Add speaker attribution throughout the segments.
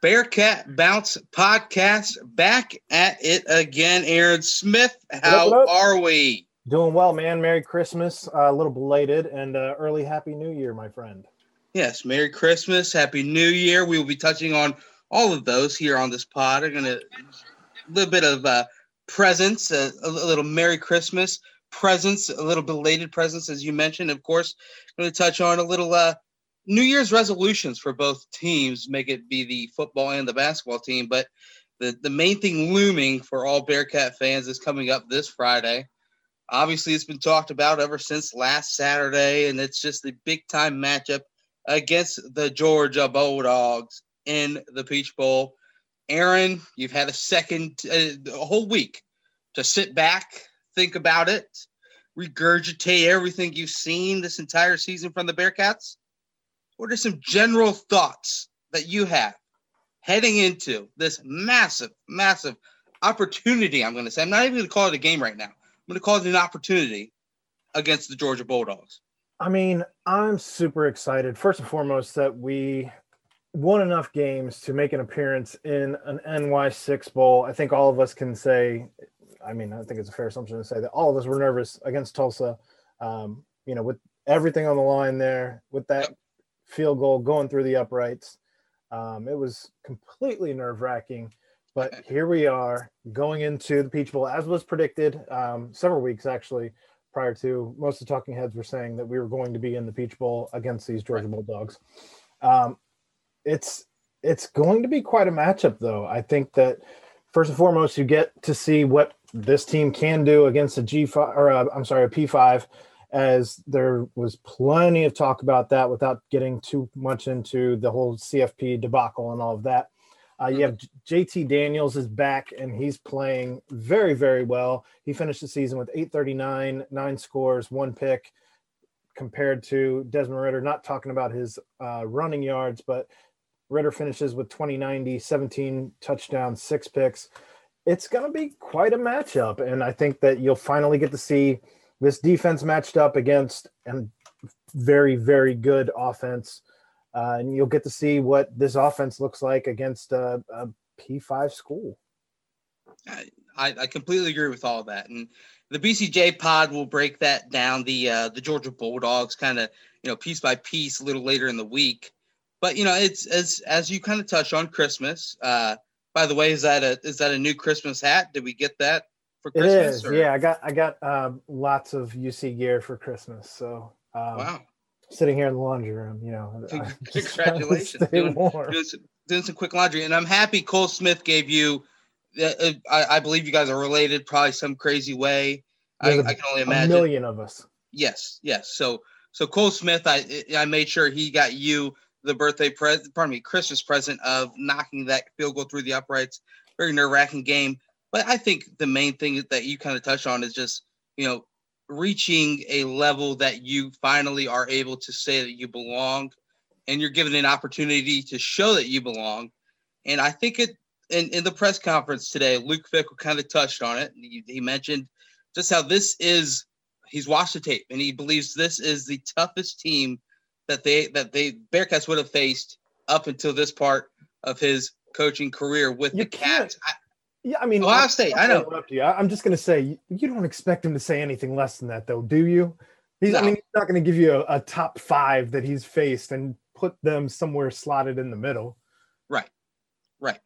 Speaker 1: Bearcat Bounce podcast back at it again. Aaron Smith, how what up, what up? are we?
Speaker 2: Doing well, man. Merry Christmas, uh, a little belated, and uh, early Happy New Year, my friend.
Speaker 1: Yes, Merry Christmas, Happy New Year. We will be touching on all of those here on this pod. I'm gonna a little bit of uh, presents, a, a little Merry Christmas presents, a little belated presents, as you mentioned. Of course, going to touch on a little uh, New Year's resolutions for both teams, make it be the football and the basketball team. But the, the main thing looming for all Bearcat fans is coming up this Friday. Obviously, it's been talked about ever since last Saturday, and it's just the big time matchup against the Georgia Bulldogs in the Peach Bowl. Aaron, you've had a second, uh, a whole week to sit back, think about it, regurgitate everything you've seen this entire season from the Bearcats. What are some general thoughts that you have heading into this massive, massive opportunity? I'm going to say, I'm not even going to call it a game right now. I'm going to call it an opportunity against the Georgia Bulldogs.
Speaker 2: I mean, I'm super excited. First and foremost, that we won enough games to make an appearance in an NY6 bowl. I think all of us can say, I mean, I think it's a fair assumption to say that all of us were nervous against Tulsa. Um, you know, with everything on the line there, with that field goal going through the uprights, um, it was completely nerve wracking. But here we are going into the Peach Bowl, as was predicted um, several weeks actually prior to. Most of the talking heads were saying that we were going to be in the Peach Bowl against these Georgia Bulldogs. Um, it's it's going to be quite a matchup, though. I think that first and foremost, you get to see what this team can do against a G five or i am sorry, a P five, as there was plenty of talk about that without getting too much into the whole CFP debacle and all of that. Uh, you have JT Daniels is back and he's playing very, very well. He finished the season with 839, nine scores, one pick, compared to Desmond Ridder. Not talking about his uh, running yards, but Ridder finishes with 2090, 17 touchdowns, six picks. It's going to be quite a matchup. And I think that you'll finally get to see this defense matched up against a very, very good offense. Uh, and you'll get to see what this offense looks like against a a P5 school.
Speaker 1: I, I completely agree with all that. And the BCJ pod will break that down. The uh, the Georgia Bulldogs kind of you know piece by piece a little later in the week. But you know, it's as as you kind of touched on Christmas. Uh, by the way, is that a is that a new Christmas hat? Did we get that for Christmas?
Speaker 2: It is. Or? Yeah, I got I got um, lots of UC gear for Christmas. So um, wow, sitting here in the laundry room, you know.
Speaker 1: Congratulations, doing, doing, some, doing, some, quick laundry, and I'm happy Cole Smith gave you. Uh, uh I, I, believe you guys are related, probably some crazy way. I, a, I, can only imagine.
Speaker 2: A million of us.
Speaker 1: Yes, yes. So so Cole Smith, I I made sure he got you the birthday present, pardon me, Christmas present of knocking that field goal through the uprights. Very nerve wracking game. But I think the main thing that you kind of touch on is just, you know, reaching a level that you finally are able to say that you belong and you're given an opportunity to show that you belong. And I think it in, in the press conference today, Luke Fickell kind of touched on it. He, he mentioned just how this is, he's watched the tape and he believes this is the toughest team that they that they Bearcats would have faced up until this part of his coaching career with you the Cats. I,
Speaker 2: yeah, I mean,
Speaker 1: Ohio State. I know.
Speaker 2: You. I'm just going to say you don't expect him to say anything less than that, though, do you? He's, no. I mean, he's not going to give you a, a, top five that he's faced and put them somewhere slotted in the middle.
Speaker 1: Right, right.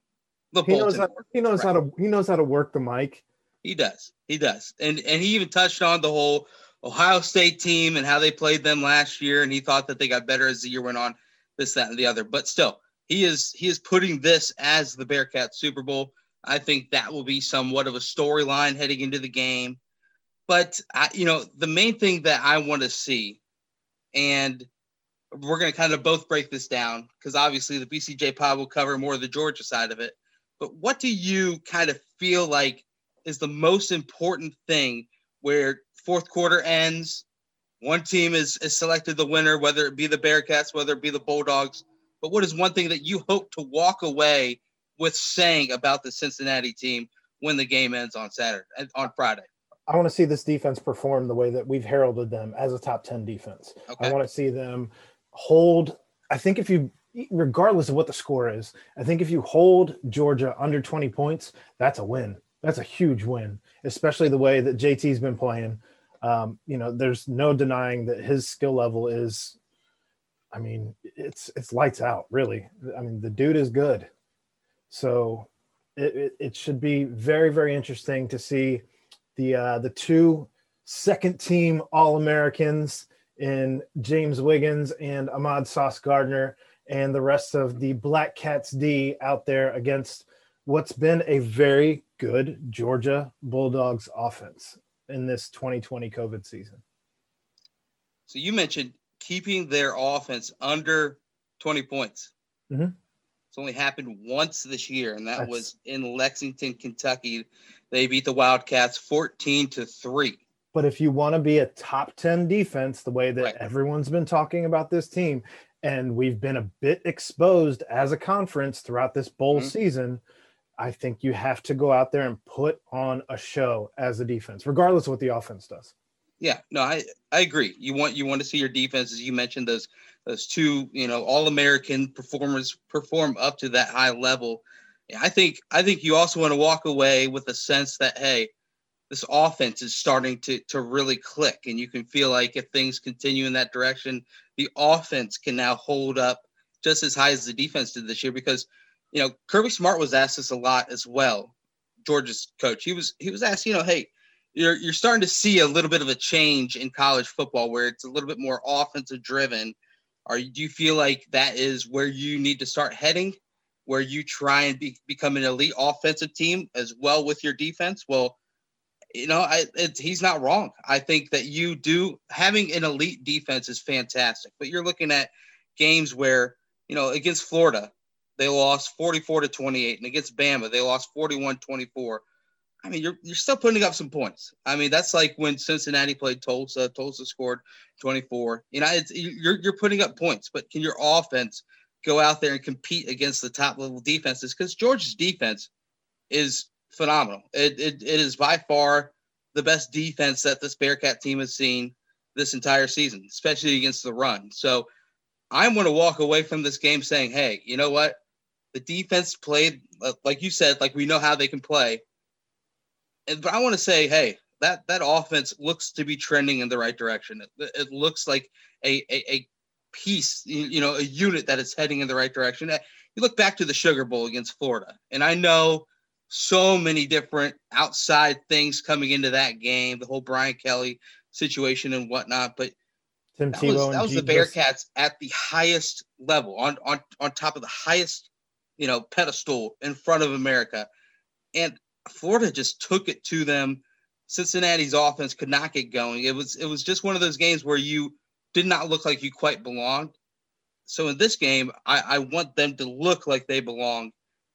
Speaker 2: The he knows how, he knows right. how to he knows how to work the mic.
Speaker 1: He does. He does. And and he even touched on the whole Ohio State team and how they played them last year, and he thought that they got better as the year went on, this, that, and the other. But still, he is he is putting this as the Bearcat Super Bowl. I think that will be somewhat of a storyline heading into the game. But I, you know, the main thing that I want to see, and we're going to kind of both break this down because obviously the BCJ pod will cover more of the Georgia side of it. But what do you kind of feel like is the most important thing where fourth quarter ends, one team is, is selected the winner, whether it be the Bearcats, whether it be the Bulldogs. But what is one thing that you hope to walk away with saying about the Cincinnati team when the game ends on Saturday on Friday?
Speaker 2: I want to see this defense perform the way that we've heralded them as a top 10 defense. Okay. I want to see them hold. I think if you regardless of what the score is. I think if you hold Georgia under 20 points, that's a win. That's a huge win, especially the way that JT's been playing. Um, you know, there's no denying that his skill level is, I mean, it's it's lights out, really. I mean, the dude is good. So it, it, it should be very, very interesting to see the uh, the two second team All Americans in James Wiggins and Ahmad Sauce Gardner and the rest of the Black Cats D out there against what's been a very good Georgia Bulldogs offense in this 2020 COVID season.
Speaker 1: So you mentioned keeping their offense under 20 points. Mm-hmm. It's only happened once this year, and that That's... was in Lexington, Kentucky. They beat the Wildcats 14 to 3.
Speaker 2: But if you want to be a top 10 defense, the way that right. everyone's been talking about this team, and we've been a bit exposed as a conference throughout this bowl mm-hmm. season. I think you have to go out there and put on a show as a defense, regardless of what the offense does.
Speaker 1: Yeah, no, I, I agree. You want you want to see your defense, as you mentioned, those those two, you know, all American performers perform up to that high level. I think I think you also want to walk away with a sense that hey, this offense is starting to to really click, and you can feel like if things continue in that direction, the offense can now hold up just as high as the defense did this year. Because you know Kirby Smart was asked this a lot as well. Georgia's coach, he was he was asked, you know, hey, you're you're starting to see a little bit of a change in college football where it's a little bit more offensive driven. Are do you feel like that is where you need to start heading? Where you try and be, become an elite offensive team as well with your defense? Well, you know, I, he's not wrong. I think that you do having an elite defense is fantastic, but you're looking at games where, you know, against Florida, they lost 44 to 28, and against Bama, they lost 41 24. I mean, you're you're still putting up some points. I mean, that's like when Cincinnati played Tulsa. Tulsa scored 24. You know, it's, you're you're putting up points, but can your offense go out there and compete against the top level defenses? Because Georgia's defense is phenomenal. It, it, it is by far the best defense that this Bearcat team has seen this entire season, especially against the run. So I'm going to walk away from this game saying, hey, you know what? The defense played, like you said, like we know how they can play. But I want to say, hey, that that offense looks to be trending in the right direction. It, it looks like a, a, a piece, you know, a unit that is heading in the right direction. Uh, you look back to the Sugar Bowl against Florida, and I know so many different outside things coming into that game, the whole Brian Kelly situation and whatnot. But Tim that Tebow was, that was the Bearcats at the highest level, on on on top of the highest, you know, pedestal in front of America, and Florida just took it to them. Cincinnati's offense could not get going. It was it was just one of those games where you did not look like you quite belonged. So in this game, I, I want them to look like they belong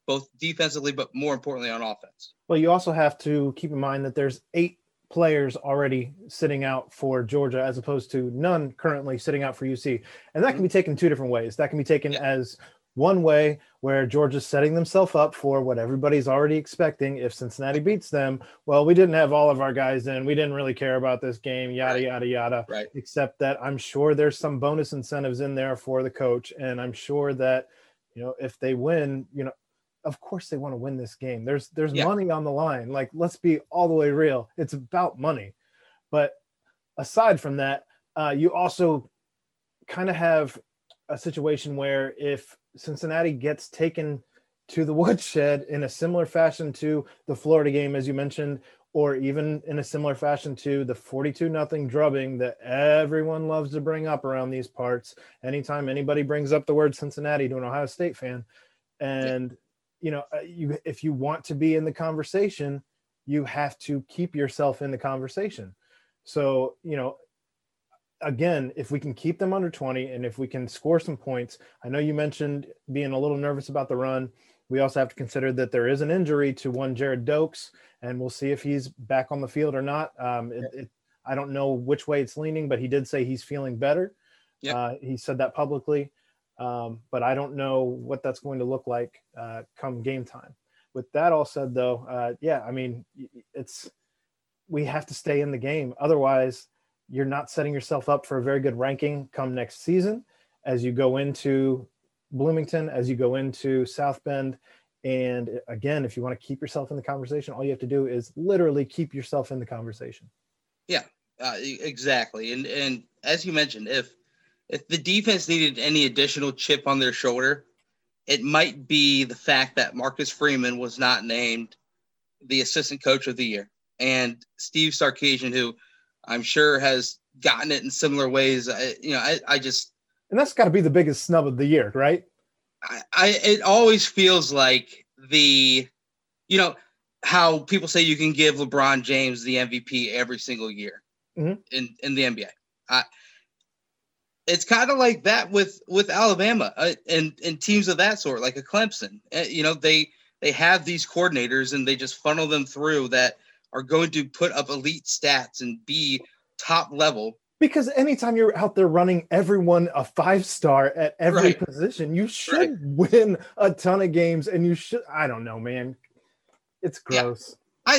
Speaker 1: both defensively, but more importantly on offense.
Speaker 2: Well, you also have to keep in mind that there's eight players already sitting out for Georgia as opposed to none currently sitting out for UC. And that can mm-hmm. be taken two different ways. That can be taken yeah. as one way where Georgia's setting themselves up for what everybody's already expecting. If Cincinnati beats them, well, we didn't have all of our guys in. We didn't really care about this game, yada, right. yada, yada.
Speaker 1: Right.
Speaker 2: Except that I'm sure there's some bonus incentives in there for the coach. And I'm sure that, you know, if they win, you know, of course they want to win this game. There's there's yeah. money on the line. Like let's be all the way real. It's about money. But aside from that, uh, you also kind of have a situation where if Cincinnati gets taken to the woodshed in a similar fashion to the Florida game, as you mentioned, or even in a similar fashion to the 42 nothing drubbing that everyone loves to bring up around these parts. Anytime anybody brings up the word Cincinnati to an Ohio State fan, and you know uh, you if you want to be in the conversation you have to keep yourself in the conversation so you know again if we can keep them under 20 and if we can score some points i know you mentioned being a little nervous about the run we also have to consider that there is an injury to one Gerrid Doaks and we'll see if he's back on the field or not um, it, it, i don't know which way it's leaning but he did say he's feeling better yeah. Uh, he said that publicly um, but I don't know what that's going to look like uh, come game time. With that all said, though, uh, yeah, I mean, it's we have to stay in the game. Otherwise, you're not setting yourself up for a very good ranking come next season as you go into Bloomington as you go into South Bend. And again, if you want to keep yourself in the conversation, all you have to do is literally keep yourself in the conversation.
Speaker 1: Yeah, uh, exactly. And and as you mentioned, if if the defense needed any additional chip on their shoulder, it might be the fact that Marcus Freeman was not named the assistant coach of the year, and Steve Sarkisian, who I'm sure has gotten it in similar ways. I, you know, I, I just
Speaker 2: and that's got to be the biggest snub of the year, right?
Speaker 1: I, I it always feels like the, you know, how people say you can give LeBron James the MVP every single year
Speaker 2: Mhm.
Speaker 1: in in the NBA. I, it's kind of like that with with Alabama uh, and and teams of that sort, like a Clemson. Uh, you know, they they have these coordinators and they just funnel them through that are going to put up elite stats and be top level.
Speaker 2: Because anytime you're out there running everyone a five star at every
Speaker 1: Right.
Speaker 2: position, you should win a ton of games. And you should, I don't know, man. It's
Speaker 1: Yeah.
Speaker 2: gross.
Speaker 1: I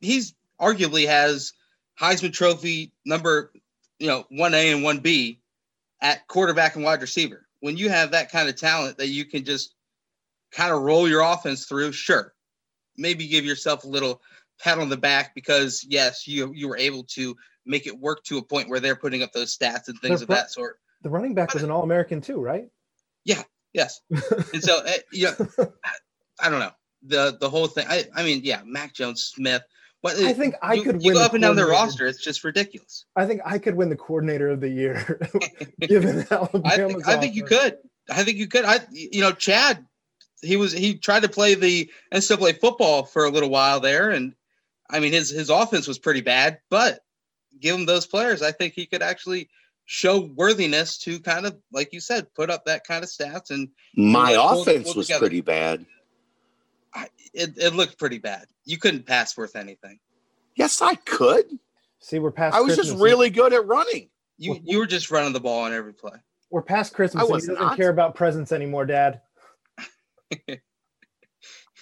Speaker 1: he's arguably has Heisman Trophy number you know one A and one B at quarterback and wide receiver. When you have that kind of talent that you can just kind of roll your offense through, sure, maybe give yourself a little pat on the back because yes, you you were able to make it work to a point where they're putting up those stats and things of that sort.
Speaker 2: The running back was an All American too, right? Yeah.
Speaker 1: Yes, and so uh, yeah, I don't know the the whole thing. I I mean, yeah, Mac Jones, Smith. What
Speaker 2: I think I
Speaker 1: you,
Speaker 2: could
Speaker 1: you
Speaker 2: win
Speaker 1: go
Speaker 2: the
Speaker 1: up and down their roster. It's just ridiculous.
Speaker 2: I think I could win the coordinator of the year, given Alabama's
Speaker 1: I think, I think you could. I think you could. I you know Chad, he was he tried to play the NCAA football for a little while there, and I mean his his offense was pretty bad, but give him those players, I think he could actually show worthiness to kind of like you said, put up that kind of stats, and
Speaker 3: My
Speaker 1: Yeah, pull-
Speaker 3: offense
Speaker 1: pull
Speaker 3: was
Speaker 1: together.
Speaker 3: pretty bad.
Speaker 1: I, it it looked pretty bad. You couldn't pass worth anything.
Speaker 3: Yes, I could.
Speaker 2: See, we're past.
Speaker 3: I was just really good at running.
Speaker 1: You you were just running the ball on every play.
Speaker 2: We're past Christmas.
Speaker 3: I
Speaker 2: and
Speaker 3: was
Speaker 2: he doesn't
Speaker 3: not.
Speaker 2: care about presents anymore, Dad.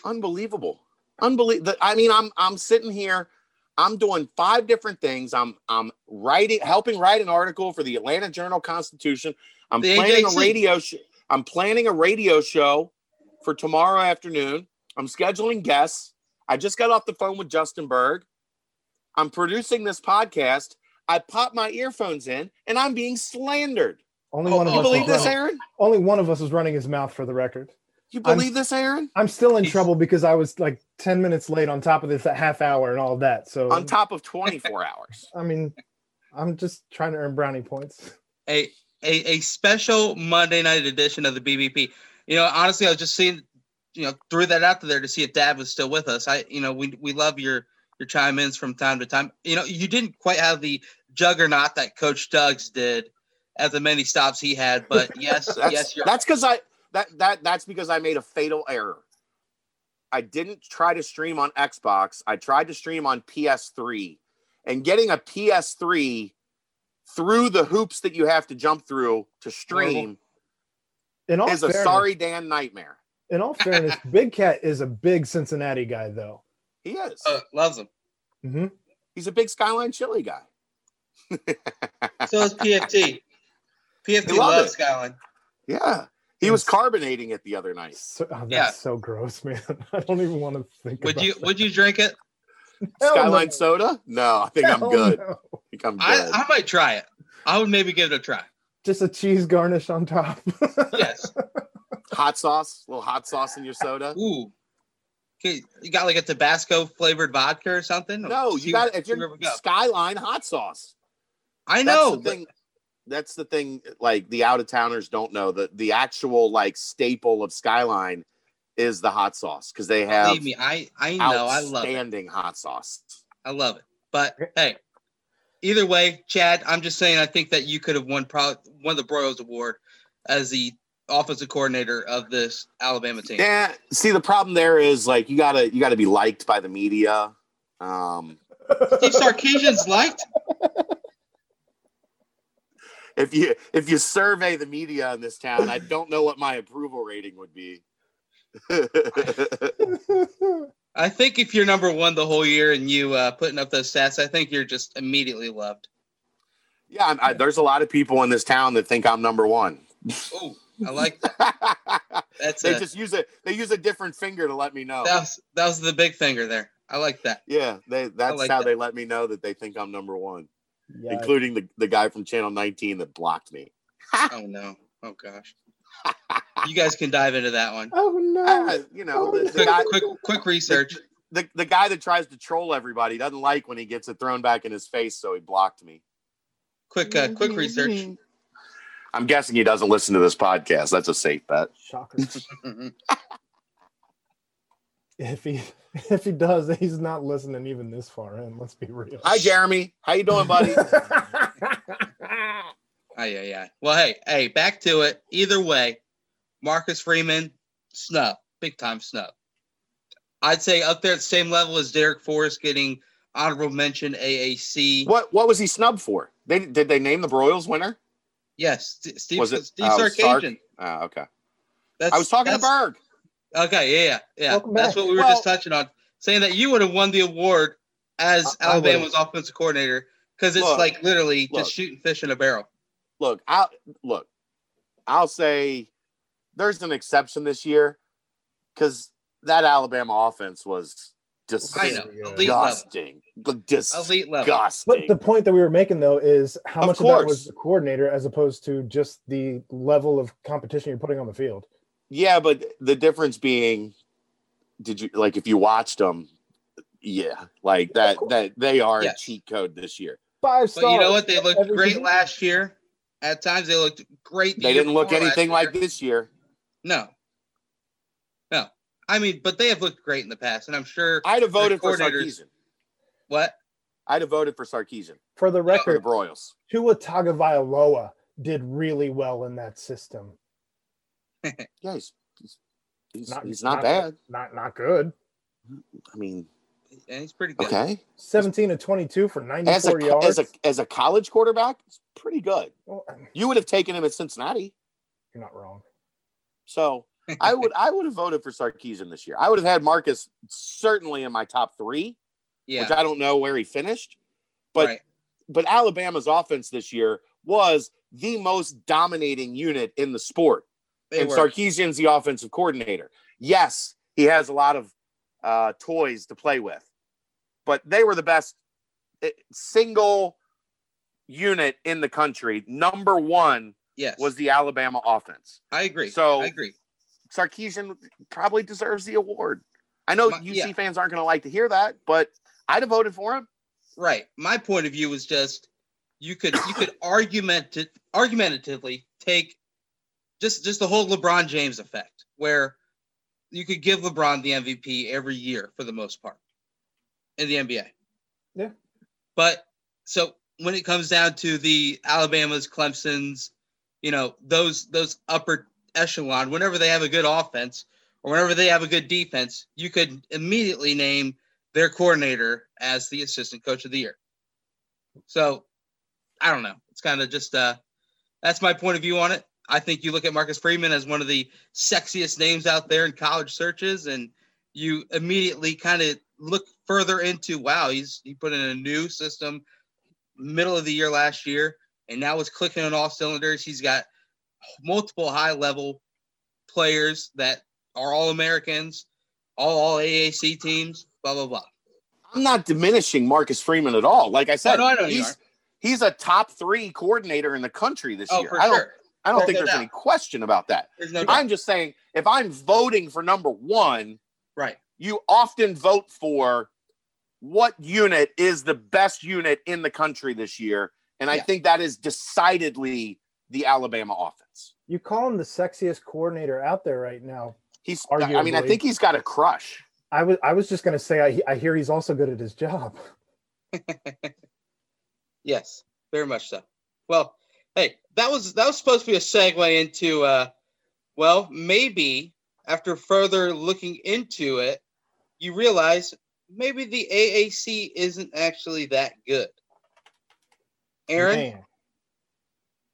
Speaker 3: Unbelievable. Unbelievable. I mean, I'm I'm sitting here. I'm doing five different things. I'm I'm writing, helping write an article for the Atlanta Journal Constitution. I'm
Speaker 1: The
Speaker 3: planning
Speaker 1: AJC.
Speaker 3: a radio. Sh- I'm planning a radio show for tomorrow afternoon. I'm scheduling guests. I just got off the phone with Justin Berg. I'm producing this podcast. I pop my earphones in, and I'm being slandered.
Speaker 2: Only
Speaker 1: Oh,
Speaker 2: one of
Speaker 3: You
Speaker 2: us.
Speaker 3: believe this,
Speaker 2: running,
Speaker 3: Aaron?
Speaker 2: only one of us is running his mouth for the record.
Speaker 3: You
Speaker 2: I'm-
Speaker 3: believe this, Aaron?
Speaker 2: I'm still in trouble because I was like 10 minutes late on top of this half hour and all that. So
Speaker 3: On top of 24 hours.
Speaker 2: I mean, I'm just trying to earn brownie points.
Speaker 1: a, a a special Monday night edition of the BBP. You know, honestly, I was just seeing, you know, threw that out there to see if Dad was still with us. I, you know, we we love your your chime ins from time to time. You know, you didn't quite have the juggernaut that Coach Doug's did at the many stops he had, but yes,
Speaker 3: That's
Speaker 1: yes, you're
Speaker 3: that's because I that that that's because I made a fatal error. I didn't try to stream on Xbox. I tried to stream on PS3, and getting a PS3 through the hoops that you have to jump through to stream
Speaker 2: In all
Speaker 3: is a sorry Dan nightmare.
Speaker 2: in all fairness, Big Cat is a big Cincinnati guy, though.
Speaker 3: He is.
Speaker 1: uh, loves him.
Speaker 2: hmm
Speaker 3: He's a big Skyline Chili guy.
Speaker 1: So is PFT. PFT loves
Speaker 3: it.
Speaker 1: Skyline.
Speaker 3: Yeah. He was carbonating it the other night.
Speaker 2: So, oh, that's
Speaker 1: Yeah.
Speaker 2: so gross, man. I don't even want to think.
Speaker 1: Would
Speaker 2: about
Speaker 1: you
Speaker 2: that.
Speaker 1: would you drink it?
Speaker 3: Skyline
Speaker 2: no.
Speaker 3: soda? No, I think I'm good.
Speaker 2: no.
Speaker 3: I think I'm good.
Speaker 1: I, I might try it. I would maybe give it a try.
Speaker 2: Just a cheese garnish on top.
Speaker 1: Yes.
Speaker 3: hot sauce, a little hot sauce in your soda.
Speaker 1: Ooh. Okay, you got like a Tabasco flavored vodka or something?
Speaker 3: No, you got
Speaker 1: where-
Speaker 3: if
Speaker 1: see where
Speaker 3: you're
Speaker 1: we go.
Speaker 3: Skyline hot sauce.
Speaker 1: I
Speaker 3: That's
Speaker 1: know.
Speaker 3: the
Speaker 1: but
Speaker 3: thing. That's the thing. Like the out of towners don't know that the actual like staple of Skyline is the hot sauce because they have
Speaker 1: Believe me, I I know. I love it.
Speaker 3: outstanding hot sauce.
Speaker 1: I love it. But hey, either way, Chad, I'm just saying I think that you could have won pro- won the Broyles Award as the offensive coordinator of this Alabama team.
Speaker 3: Yeah. See, the problem there is like you gotta you gotta be liked by the media. Um,
Speaker 1: Steve Sarkisian's liked.
Speaker 3: if you if you survey the media in this town, I don't know what my approval rating would be.
Speaker 1: I think if you're number one the whole year and you uh, putting up those stats, I think you're just immediately loved.
Speaker 3: yeah, I, I, there's a lot of people in this town that think I'm number one.
Speaker 1: Oh, I like that. That's
Speaker 3: they
Speaker 1: a,
Speaker 3: just use it. They use a different finger to let me know.
Speaker 1: that was that was the big finger there. I like that.
Speaker 3: yeah, they, that's
Speaker 1: like
Speaker 3: how
Speaker 1: that.
Speaker 3: they let me know that they think I'm number one,
Speaker 2: Yeah,
Speaker 3: including the, the guy from Channel 19 that blocked me.
Speaker 1: Oh no. Oh gosh. You guys can dive into that one.
Speaker 2: oh no.
Speaker 3: Ah, you know, the, the
Speaker 1: Quick,
Speaker 3: guy,
Speaker 1: quick, quick research.
Speaker 3: the, the guy that tries to troll everybody doesn't like when he gets it thrown back in his face, so he blocked me.
Speaker 1: Quick, uh, quick research.
Speaker 3: I'm guessing he doesn't listen to this podcast. That's a safe bet.
Speaker 2: Shocker. if he if he does, he's not listening even this far in. Let's be real.
Speaker 3: Hi, Jeremy. How you doing, buddy?
Speaker 1: Oh yeah, yeah. Well, hey, hey, back to it. Either way, Marcus Freeman, snub, big time snub. I'd say up there at the same level as Darrick Forrest getting honorable mention AAC.
Speaker 3: what what was he snubbed for? They did they name the Broyles winner?
Speaker 1: Yes, Steve,
Speaker 3: Was it-
Speaker 1: Steve
Speaker 3: oh,
Speaker 1: Sarkisian.
Speaker 3: Sark? Ah, okay.
Speaker 1: That's,
Speaker 3: I was talking to Berg.
Speaker 1: Okay, yeah, yeah, yeah.
Speaker 2: Welcome
Speaker 1: That's
Speaker 2: back.
Speaker 1: what we were
Speaker 3: Well-
Speaker 1: just touching on, saying that you would have won the award as
Speaker 2: I- I
Speaker 1: Alabama's offensive coordinator because it's
Speaker 3: Look,
Speaker 1: like literally
Speaker 3: look.
Speaker 1: just shooting fish in a barrel.
Speaker 3: Look, I look. I'll say there's an exception this year because that Alabama offense was
Speaker 1: I know,
Speaker 2: Yeah.
Speaker 1: elite level,
Speaker 3: disgusting. Disgusting.
Speaker 1: elite level.
Speaker 2: But the point that we were making though is how
Speaker 3: Of
Speaker 2: much of that was the coordinator as opposed to just the level of competition you're putting on the field.
Speaker 3: Yeah, but the difference being, did you like if you watched them? Yeah, like that. That they are
Speaker 1: Yes.
Speaker 3: a cheat code this year.
Speaker 2: Five
Speaker 1: But you know what? They looked
Speaker 2: Every
Speaker 1: great last year. At times, they looked great. the
Speaker 3: They didn't look anything like this year.
Speaker 1: No, no. I mean, but they have looked great in the past, and I'm sure.
Speaker 3: I'd have voted for
Speaker 1: coordinators-
Speaker 3: Sarkisian.
Speaker 1: What?
Speaker 3: I'd have voted for Sarkisian
Speaker 2: For the
Speaker 3: for the
Speaker 2: record,
Speaker 3: Broyles.
Speaker 2: Tua Tagovailoa did really well in that system.
Speaker 3: Yeah, he's he's, he's
Speaker 2: Not-
Speaker 3: not, he's not
Speaker 2: not-
Speaker 3: bad.
Speaker 2: Not not good.
Speaker 3: I mean,
Speaker 1: And he's pretty good.
Speaker 3: okay.
Speaker 2: 17 to 22 for
Speaker 3: As a
Speaker 2: yards.
Speaker 3: as a as a college quarterback, it's pretty good.
Speaker 2: Well,
Speaker 3: You would have taken him at Cincinnati.
Speaker 2: you're not wrong.
Speaker 3: So I would I would have voted for Sarkisian this year. I would have had Marcus certainly in my top three,
Speaker 1: Yeah.
Speaker 3: which I don't know where he finished. But
Speaker 1: right.
Speaker 3: but Alabama's offense this year was the most dominating unit in the sport.
Speaker 1: They
Speaker 3: and
Speaker 1: were.
Speaker 3: Sarkisian's the offensive coordinator. Yes, he has a lot of uh, toys to play with, but they were the best eh, single unit in the country. Number one
Speaker 1: yes.
Speaker 3: was the Alabama offense.
Speaker 1: I agree.
Speaker 3: So-
Speaker 1: I agree.
Speaker 3: Sarkisian probably deserves the award. I know
Speaker 1: My-
Speaker 3: UC
Speaker 1: yeah.
Speaker 3: fans aren't going to like to hear that, but I'd have voted for him.
Speaker 1: Right. My point of view was just you could you could argument argumentatively take just just the whole LeBron James effect where you could give LeBron the MVP every year for the most part in the NBA.
Speaker 2: Yeah.
Speaker 1: But so when it comes down to the Alabama's, Clemson's, you know, those those upper echelon, whenever they have a good offense or whenever they have a good defense, you could immediately name their coordinator as the assistant coach of the year. So I don't know. It's kind of just uh that's my point of view on it. I think you look at Marcus Freeman as one of the sexiest names out there in college searches, and you immediately kind of look further into wow, he's he put in a new system middle of the year last year, and now it's clicking on all cylinders. He's got multiple high level players that are all Americans, all all AAC teams, blah blah blah.
Speaker 3: I'm not diminishing Marcus Freeman at all. Like I said,
Speaker 1: no, I know
Speaker 3: he's he's a top three coordinator in the country this
Speaker 1: Oh,
Speaker 3: year.
Speaker 1: for
Speaker 3: I don't
Speaker 1: sure.
Speaker 3: I don't
Speaker 1: There's
Speaker 3: think
Speaker 1: no
Speaker 3: there's
Speaker 1: doubt.
Speaker 3: any question about that.
Speaker 1: There's no doubt.
Speaker 3: I'm just saying if I'm voting for number one,
Speaker 1: right.
Speaker 3: you often vote for what unit is the best unit in the country this year. And I
Speaker 1: Yeah.
Speaker 3: think that is decidedly the Alabama offense.
Speaker 2: You call him the sexiest coordinator out there right now.
Speaker 3: He's I mean, I think he's got a crush.
Speaker 2: I was I was just going to say I, I hear he's also good at his job.
Speaker 1: Yes, very much so. Well, hey, that was that was supposed to be a segue into uh well, maybe after further looking into it, you realize maybe the AAC isn't actually that good. Aaron,
Speaker 2: Man.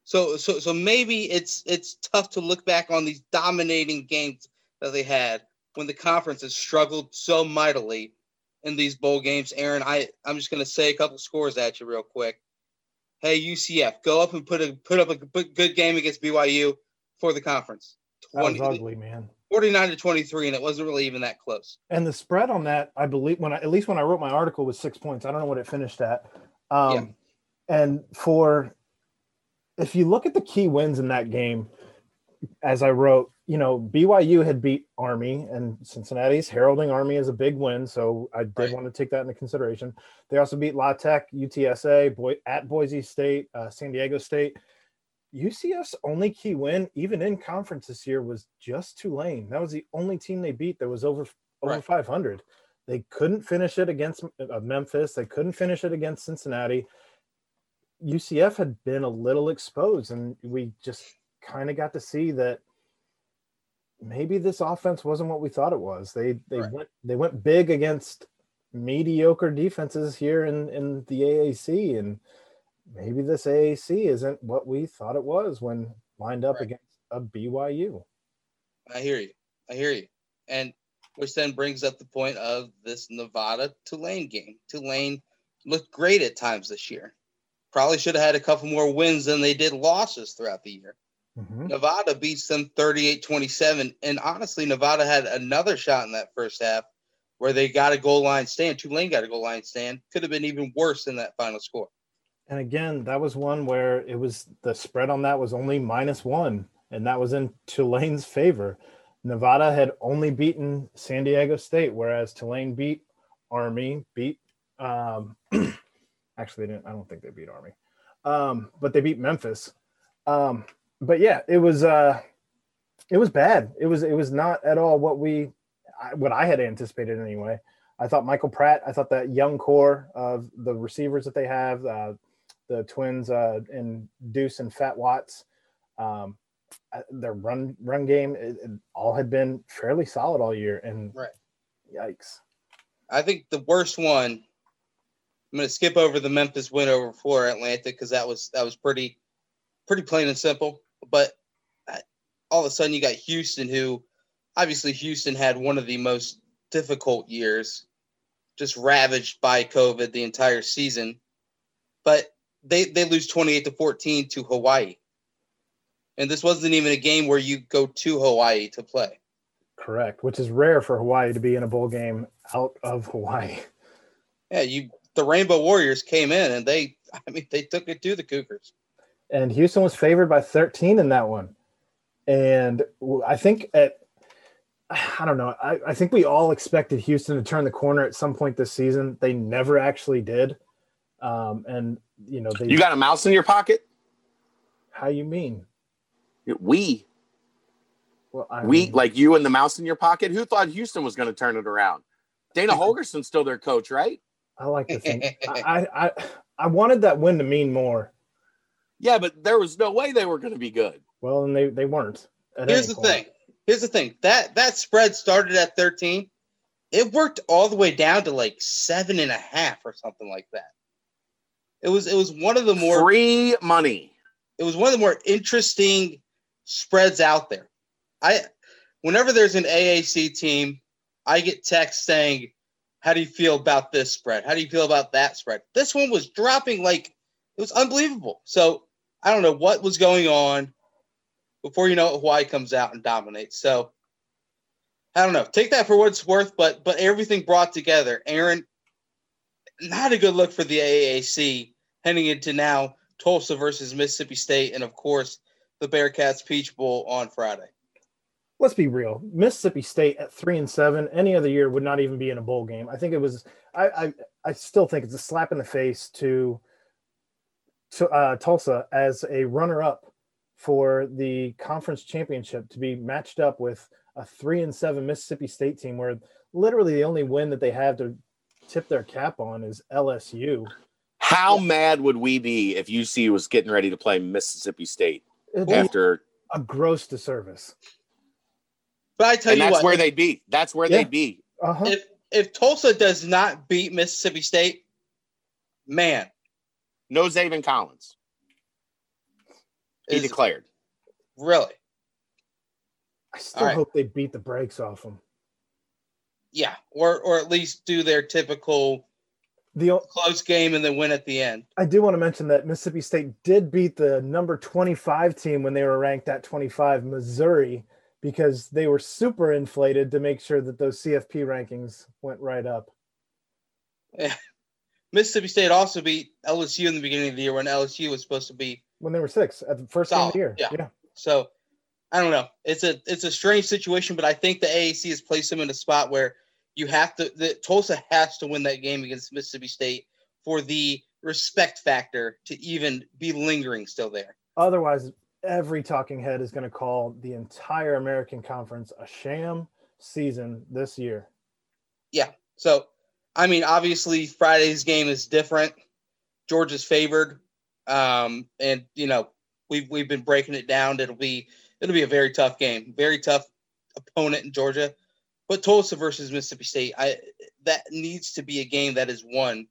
Speaker 1: so so so maybe it's it's tough to look back on these dominating games that they had when the conference has struggled so mightily in these bowl games. Aaron, I I'm just gonna say a couple scores at you real quick. Hey UCF, go up and put a put up a good game against BYU, for the conference.
Speaker 2: That was ugly, man.
Speaker 1: 49 to 23, and it wasn't really even that close.
Speaker 2: And the spread on that, I believe, when I, at least when I wrote my article, was six points. I don't know what it finished at. Um, yeah. And for, if you look at the key wins in that game, as I wrote, you know, BYU had beat Army and Cincinnati's heralding Army as a big win. So I did right. want to take that into consideration. They also beat La Tech, UTSA, Boy, at Boise State, uh, San Diego State. UCF's only key win, even in conference this year, was just Tulane. That was the only team they beat that was over over right. 500. They couldn't finish it against uh, Memphis. They couldn't finish it against Cincinnati. UCF had been a little exposed, and we just kind of got to see that maybe this offense wasn't what we thought it was. They they right. went they went big against mediocre defenses here in in the AAC, and maybe this AAC isn't what we thought it was when lined up right. against a BYU.
Speaker 1: I hear you. I hear you. And which then brings up the point of this Nevada Tulane game. Tulane looked great at times this year. Probably should have had a couple more wins than they did losses throughout the year. Mm-hmm. Nevada beats them 38 27. And honestly, Nevada had another shot in that first half where they got a goal line stand. Tulane got a goal line stand. Could have been even worse than that final score.
Speaker 2: And again, that was one where it was the spread on that was only minus one, and that was in Tulane's favor. Nevada had only beaten San Diego State, whereas Tulane beat Army, beat um, actually they didn't I don't think they beat Army. Um, but they beat Memphis. Um, but yeah, it was uh it was bad. It was it was not at all what we what I had anticipated anyway. I thought Michael Pratt, I thought that young core of the receivers that they have, uh, the twins uh, in Deuce and Phat Watts, um, uh, their run run game it, it all had been fairly solid all year. And
Speaker 1: right,
Speaker 2: yikes!
Speaker 1: I think the worst one. I'm going to skip over the Memphis win over Florida Atlantic because that was that was pretty pretty plain and simple. But uh, all of a sudden, you got Houston, who obviously Houston had one of the most difficult years, just ravaged by COVID the entire season. But they they lose 28 to 14 to Hawaii. And this wasn't even a game where you go to Hawaii to play.
Speaker 2: Correct, which is rare for Hawaii to be in a bowl game out of Hawaii.
Speaker 1: Yeah, you the Rainbow Warriors came in and they I mean they took it to the Cougars
Speaker 2: and Houston was favored by 13 in that one. And I think at I don't know. I, I think we all expected Houston to turn the corner at some point this season. They never actually did. Um, and you know, they
Speaker 3: You got a mouse in your pocket?
Speaker 2: How you mean?
Speaker 3: We. Well, I we mean, like you and the mouse in your pocket. Who thought Houston was going to turn it around? Dana Holgorsen's still their coach, right?
Speaker 2: I like to think. I, I I wanted that win to mean more.
Speaker 3: Yeah, but there was no way they were going to be good.
Speaker 2: Well, and they, they weren't.
Speaker 1: Here's the point. thing. Here's the thing. That that spread started at 13. It worked all the way down to like seven and a half or something like that. It was it was one of the more
Speaker 3: free money.
Speaker 1: It was one of the more interesting spreads out there. I whenever there's an AAC team, I get texts saying, How do you feel about this spread? How do you feel about that spread? This one was dropping like it was unbelievable. So I don't know what was going on before you know it, Hawaii comes out and dominates. So I don't know. Take that for what it's worth, but but everything brought together. Aaron, not a good look for the AAC heading into now Tulsa versus Mississippi State, and of course the Bearcats Peach Bowl on Friday.
Speaker 2: Let's be real. Mississippi State at three and seven, any other year would not even be in a bowl game. I think it was. I I, I still think it's a slap in the face to to uh, Tulsa as a runner-up for the conference championship to be matched up with a three and seven Mississippi State team, where literally the only win that they have to tip their cap on is LSU.
Speaker 3: How mad would we be if UC was getting ready to play Mississippi State It'd after
Speaker 2: a gross disservice?
Speaker 1: But I tell
Speaker 3: and
Speaker 1: you
Speaker 3: that's
Speaker 1: what,
Speaker 3: where they'd be. That's where yeah. they'd be.
Speaker 1: Uh-huh. If if Tulsa does not beat Mississippi State, man,
Speaker 3: no Zaven Collins. He Is, declared.
Speaker 1: Really?
Speaker 2: I still right. hope they beat the brakes off him.
Speaker 1: Yeah, or or at least do their typical
Speaker 2: The
Speaker 1: close game and then win at the end.
Speaker 2: I do want to mention that Mississippi State did beat the number 25 team when they were ranked at 25, Missouri, because they were super inflated to make sure that those CFP rankings went right up.
Speaker 1: Mississippi State also beat LSU in the beginning of the year when LSU was supposed to be
Speaker 2: when they were six at the first game of the year.
Speaker 1: Yeah. yeah. So I don't know. It's a it's a strange situation, but I think the AAC has placed them in a spot where you have to the Tulsa has to win that game against Mississippi State for the respect factor to even be lingering still there.
Speaker 2: Otherwise, every talking head is going to call the entire American Conference a sham season this year.
Speaker 1: Yeah. So, I mean, obviously Friday's game is different. Georgia's favored, um, and you know we've we've been breaking it down. It'll be it'll be a very tough game, very tough opponent in Georgia. But Tulsa versus Mississippi State, I that needs to be a game that is won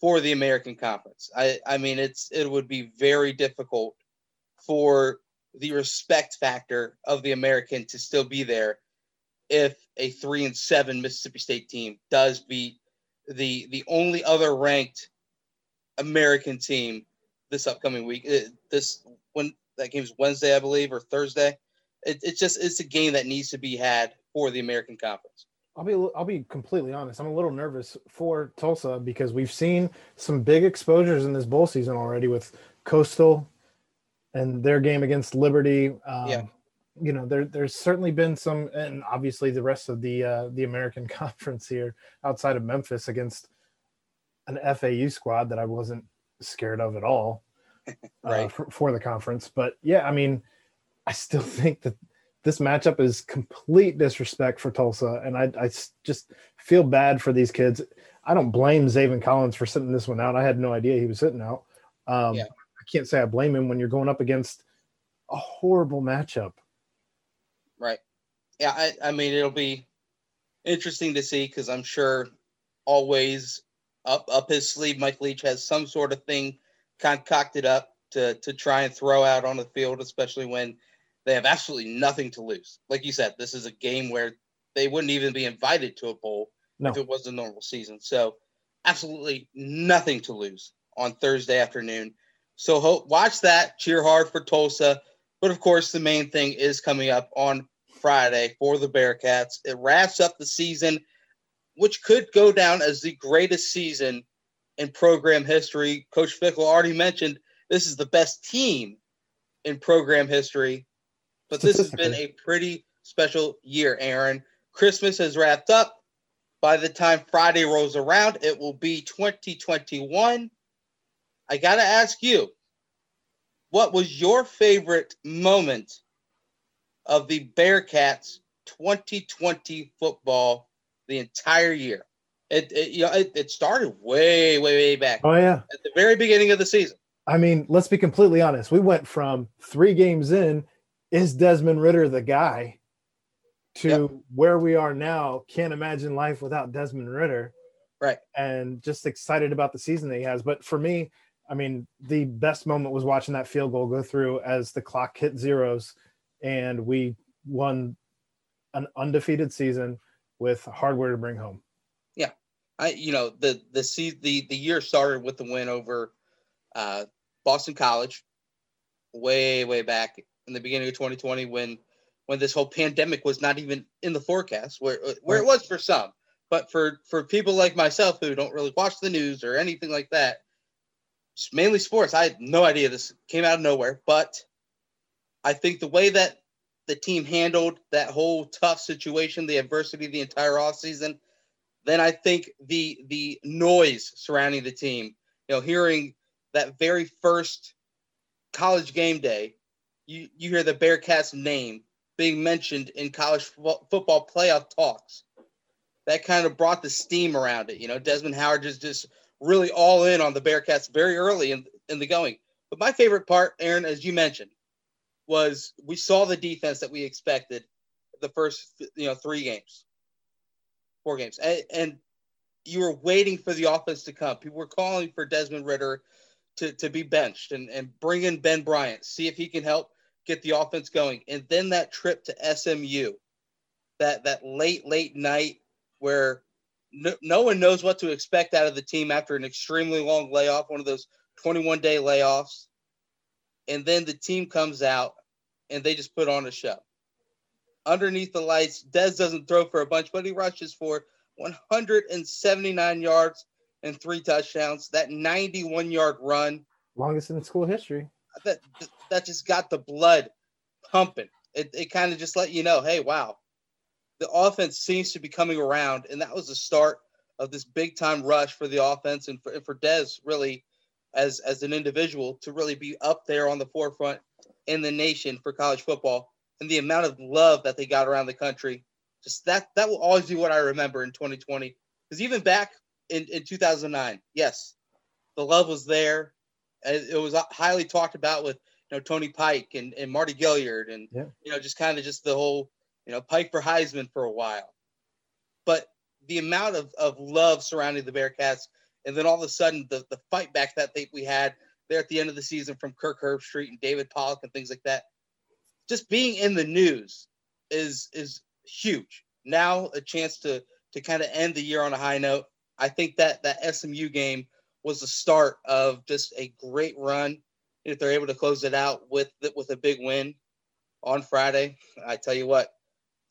Speaker 1: for the American Conference. I I mean it's it would be very difficult for the respect factor of the American to still be there if a three and seven Mississippi State team does beat the the only other ranked American team this upcoming week. It, this when that game's Wednesday, I believe, or Thursday. It, it's just it's a game that needs to be had for the American Conference.
Speaker 2: I'll be I'll be completely honest. I'm a little nervous for Tulsa because we've seen some big exposures in this bowl season already with Coastal and their game against Liberty. Um, yeah. You know, there, there's certainly been some, and obviously the rest of the uh, the American Conference here outside of Memphis against an FAU squad that I wasn't scared of at all uh, uh, for, for the conference. But yeah, I mean, I still think that this matchup is complete disrespect for Tulsa, and I, I just feel bad for these kids. I don't blame Zaven Collins for sitting this one out. I had no idea he was sitting out. Um, yeah. I can't say I blame him when you're going up against a horrible matchup.
Speaker 1: Right. Yeah. I, I mean, it'll be interesting to see because I'm sure always up up his sleeve, Mike Leach has some sort of thing concocted up to to try and throw out on the field, especially when they have absolutely nothing to lose. Like you said, this is a game where they wouldn't even be invited to a bowl no. if it was a normal season. So, absolutely nothing to lose on Thursday afternoon. So, hope, watch that. Cheer hard for Tulsa. But of course, the main thing is coming up on Friday for the Bearcats. It wraps up the season, which could go down as the greatest season in program history. Coach Fickell already mentioned this is the best team in program history but this has been a pretty special year, Aaron. Christmas has wrapped up. By the time Friday rolls around, it will be 2021. I got to ask you, what was your favorite moment of the Bearcats 2020 football the entire year? It, it you know it, it started way way way back.
Speaker 2: Oh yeah,
Speaker 1: at the very beginning of the season.
Speaker 2: I mean, let's be completely honest. We went from three games in is Desmond Ridder the guy to yep. where we are now? Can't imagine life without Desmond Ridder.
Speaker 1: Right.
Speaker 2: And just excited about the season that he has. But for me, I mean, the best moment was watching that field goal go through as the clock hit zeros and we won an undefeated season with hardware to bring home.
Speaker 1: Yeah. I you know, the the the the year started with the win over uh Boston College way way back in the beginning of 2020 when when this whole pandemic was not even in the forecast where where it was for some but for for people like myself who don't really watch the news or anything like that mainly sports i had no idea this came out of nowhere but i think the way that the team handled that whole tough situation the adversity the entire offseason then i think the the noise surrounding the team you know hearing that very first college game day you, you hear the Bearcats name being mentioned in college football playoff talks. That kind of brought the steam around it. You know, Desmond Howard just, just really all in on the Bearcats very early in, in the going. But my favorite part, Aaron, as you mentioned, was we saw the defense that we expected the first you know three games, four games, and, and you were waiting for the offense to come. People were calling for Desmond Ridder to, to be benched and, and bring in Ben Bryant, see if he can help get the offense going. And then that trip to SMU, that that late late night where no, no one knows what to expect out of the team after an extremely long layoff, one of those 21 day layoffs. And then the team comes out and they just put on a show. Underneath the lights, Dez doesn't throw for a bunch, but he rushes for 179 yards and three touchdowns. That 91 yard run,
Speaker 2: longest in school history.
Speaker 1: That that just got the blood pumping. It, it kind of just let you know, hey, wow, the offense seems to be coming around, and that was the start of this big time rush for the offense and for, and for Dez really as as an individual to really be up there on the forefront in the nation for college football and the amount of love that they got around the country. Just that that will always be what I remember in 2020 because even back in, in 2009 yes the love was there. It was highly talked about with you know Tony Pike and, and Mardy Gilyard and yeah. you know just kind of just the whole you know Pike for Heisman for a while but the amount of, of love surrounding the Bearcats and then all of a sudden the, the fight back that they, we had there at the end of the season from Kirk Herbstreit and David Pollack and things like that just being in the news is is huge. Now a chance to to kind of end the year on a high note. I think that that SMU game was the start of just a great run. If they're able to close it out with with a big win on Friday, I tell you what,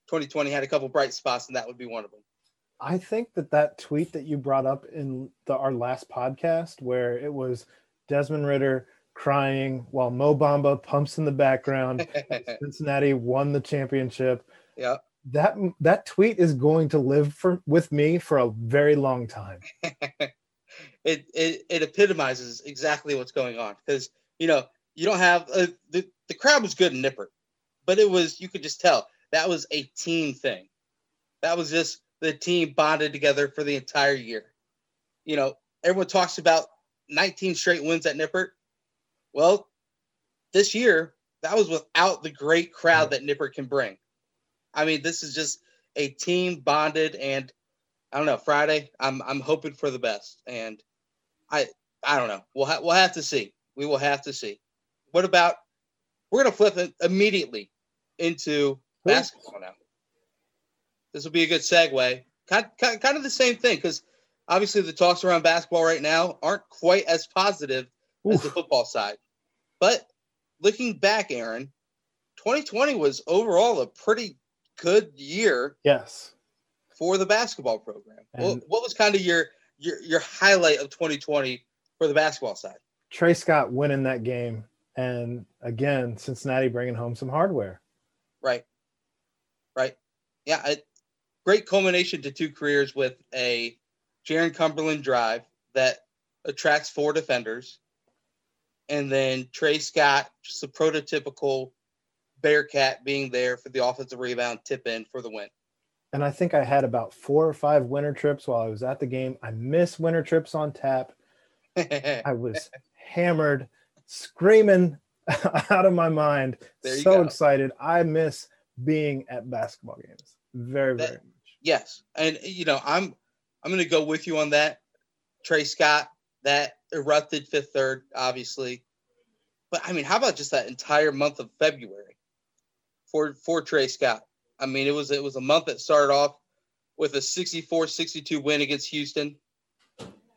Speaker 1: 2020 had a couple bright spots, and that would be one of them.
Speaker 2: I think that that tweet that you brought up in the, our last podcast, where it was Desmond Ridder crying while Mo Bamba pumps in the background, Cincinnati won the championship.
Speaker 1: Yeah,
Speaker 2: that that tweet is going to live for with me for a very long time.
Speaker 1: it, it it epitomizes exactly what's going on because you know you don't have uh, the the crowd was good in Nippert, but it was you could just tell that was a team thing. That was just the team bonded together for the entire year. You know, everyone talks about 19 straight wins at Nippert. Well, this year that was without the great crowd that Nippert can bring. I mean, this is just a team bonded, and I don't know. Friday, I'm I'm hoping for the best, and I I don't know. We'll ha- we'll have to see. We will have to see. What about? We're gonna flip it immediately into basketball now. This will be a good segue. Kind kind, kind of the same thing because obviously the talks around basketball right now aren't quite as positive Oof. as the football side. But looking back, Aaron, 2020 was overall a pretty good year.
Speaker 2: Yes.
Speaker 1: For the basketball program. What, what, was kind of your, your your highlight of 2020 for the basketball side?
Speaker 2: Tre Scott winning that game, and again Cincinnati bringing home some hardware.
Speaker 1: Right. Right. Yeah. Great culmination to two careers with a Jarron Cumberland drive that attracts four defenders and then Tre Scott, just a prototypical Bearcat being there for the offensive rebound, tip in for the win.
Speaker 2: And I think I had about four or five winter trips while I was at the game. I miss winter trips on tap. I was hammered, screaming out of my mind. So go. excited. I miss being at basketball games. Very, that, very much.
Speaker 1: Yes. And you know, I'm I'm gonna go with you on that. Tre Scott, that erupted fifth third, obviously. But I mean, how about just that entire month of February for for Tre Scott? I mean, it was it was a month that started off with a 64-62 win against Houston.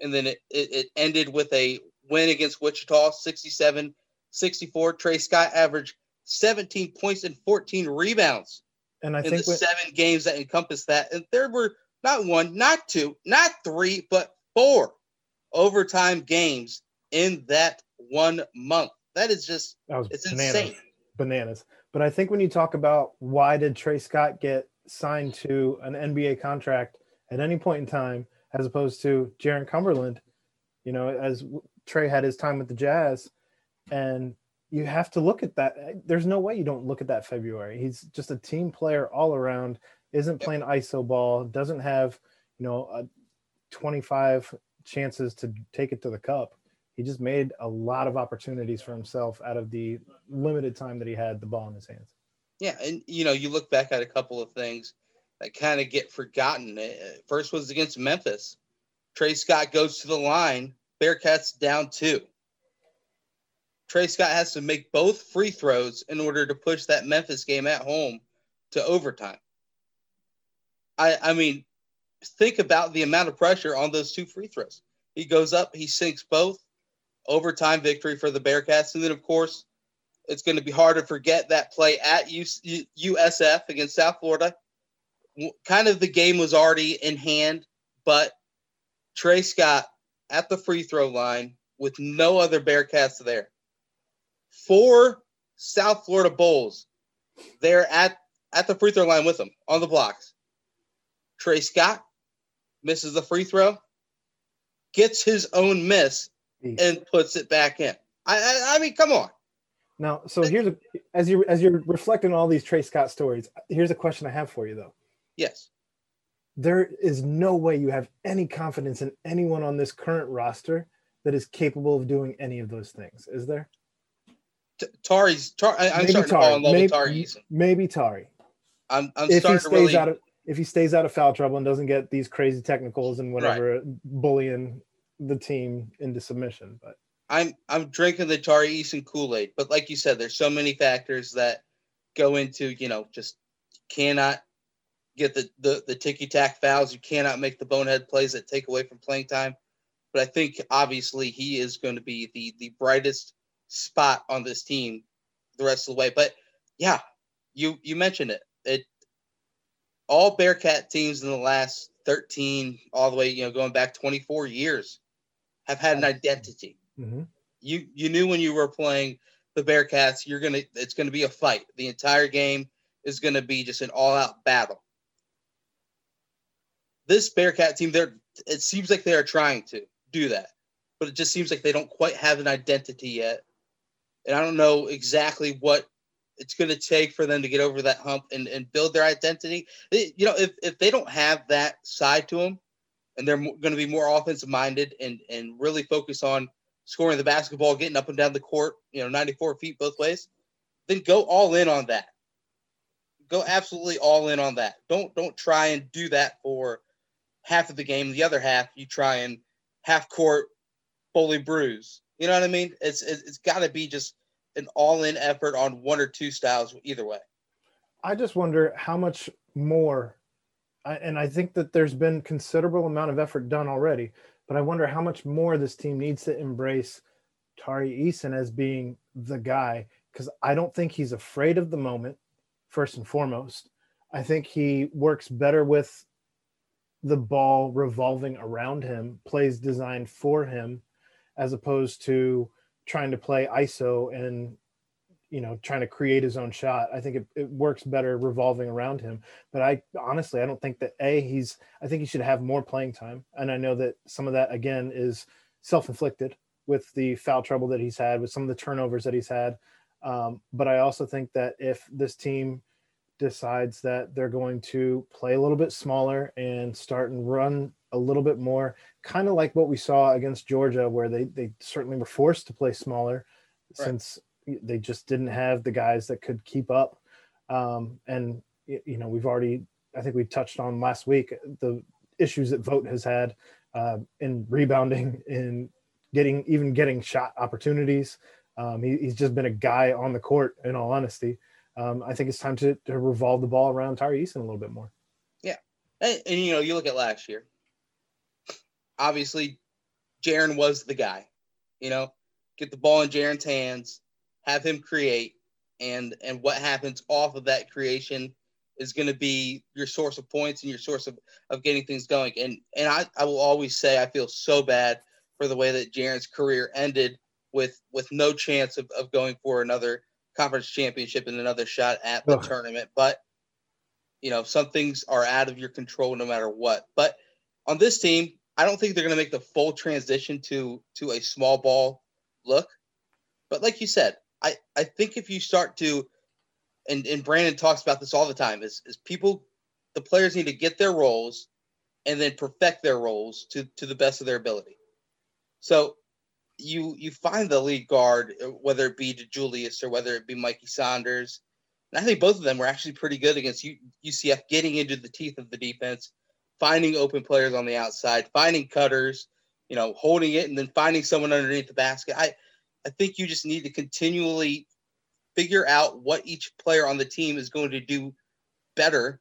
Speaker 1: And then it, it, it ended with a win against Wichita, 67-64. Tre Scott averaged 17 points and 14 rebounds.
Speaker 2: And I
Speaker 1: in
Speaker 2: think
Speaker 1: the seven games that encompass that. And there were not one, not two, not three, but four overtime games in that one month. That is just that was it's bananas. insane.
Speaker 2: Bananas. But I think when you talk about why did Tre Scott get signed to an NBA contract at any point in time, as opposed to Jarron Cumberland, you know, as Tre had his time with the Jazz, and you have to look at that. There's no way you don't look at that February. He's just a team player all around. Isn't playing ISO ball. Doesn't have you know a 25 chances to take it to the cup. He just made a lot of opportunities for himself out of the limited time that he had the ball in his hands.
Speaker 1: Yeah, and you know, you look back at a couple of things that kind of get forgotten. Uh, first was against Memphis. Tre Scott goes to the line. Bearcats down two. Tre Scott has to make both free throws in order to push that Memphis game at home to overtime. I I mean, think about the amount of pressure on those two free throws. He goes up, he sinks both. Overtime victory for the Bearcats. And then, of course, it's going to be hard to forget that play at USF against South Florida. Kind of the game was already in hand, but Tre Scott at the free throw line with no other Bearcats there. Four South Florida Bulls there at, at the free throw line with them on the blocks. Tre Scott misses the free throw, gets his own miss, and puts it back in. I, I, I mean, come on.
Speaker 2: Now, so here's a as you as you're reflecting on all these Tre Scott stories. Here's a question I have for you though.
Speaker 1: Yes.
Speaker 2: There is no way you have any confidence in anyone on this current roster that is capable of doing any of those things. Is there?
Speaker 1: T- Tari's. Tar, I, am starting Tari. to fall in love maybe, with Tari
Speaker 2: Maybe Tari.
Speaker 1: I'm, I'm if he stays really...
Speaker 2: out of if he stays out of foul trouble and doesn't get these crazy technicals and whatever right. bullying the team into submission. But
Speaker 1: I'm I'm drinking the Tari Eason Kool Aid, but like you said, there's so many factors that go into you know just cannot get the the, the ticky tack fouls. You cannot make the bonehead plays that take away from playing time. But I think obviously he is going to be the the brightest spot on this team the rest of the way. But yeah, you you mentioned it. It all Bearcat teams in the last 13 all the way, you know, going back 24 years have had an identity. Mm-hmm. You you knew when you were playing the Bearcats, you're gonna it's gonna be a fight. The entire game is gonna be just an all out battle. This Bearcat team, they're it seems like they are trying to do that, but it just seems like they don't quite have an identity yet. And I don't know exactly what it's going to take for them to get over that hump and, and build their identity. you know, if, if they don't have that side to them and they're going to be more offensive minded and, and really focus on scoring the basketball, getting up and down the court, you know, 94 feet both ways, then go all in on that. Go absolutely all in on that. Don't don't try and do that for half of the game. The other half, you try and half court bully bruise. You know what I mean? It's it's, got to be just an all in effort on one or two styles either way.
Speaker 2: I just wonder how much more, and I think that there's been considerable amount of effort done already but I wonder how much more this team needs to embrace Tari Eason as being the guy because I don't think he's afraid of the moment, first and foremost. I think he works better with the ball revolving around him, plays designed for him, as opposed to trying to play ISO and you know trying to create his own shot. I think it, it works better revolving around him. But i honestly i don't think that a he's i think he should have more playing time. And i know that some of that again is self-inflicted with the foul trouble that he's had with some of the turnovers that he's had. Um, but i also think that if this team decides that they're going to play a little bit smaller and start and run a little bit more kind of like what we saw against georgia where they they certainly were forced to play smaller right. since they just didn't have the guys that could keep up. Um, and you know, we've already, I think we touched on last week the issues that Vogt has had uh, in rebounding, in getting even getting shot opportunities. Um, he, he's just been a guy on the court. In all honesty, um, I think it's time to, to revolve the ball around Tari Eason a little bit more.
Speaker 1: Yeah, and, and you know, you look at last year. Obviously, Jarron was the guy. You know, get the ball in Jarron's hands have him create, and and what happens off of that creation is going to be your source of points and your source of, of getting things going. And and I, I will always say I feel so bad for the way that Jarron's career ended with with no chance of, of going for another conference championship and another shot at the tournament. But you know, some things are out of your control no matter what. But on this team, I don't think they're going to make the full transition to to a small ball look. But like you said, I, I think if you start to, and, and Brannen talks about this all the time, is, is people, the players need to get their roles and then perfect their roles to, to the best of their ability. So you you find the lead guard, uh, whether it be DeJulius or whether it be Mikey Saunders. And I think both of them were actually pretty good against UCF, getting into the teeth of the defense, finding open players on the outside, finding cutters, you know, holding it, and then finding someone underneath the basket. I I think you just need to continually figure out what each player on the team is going to do better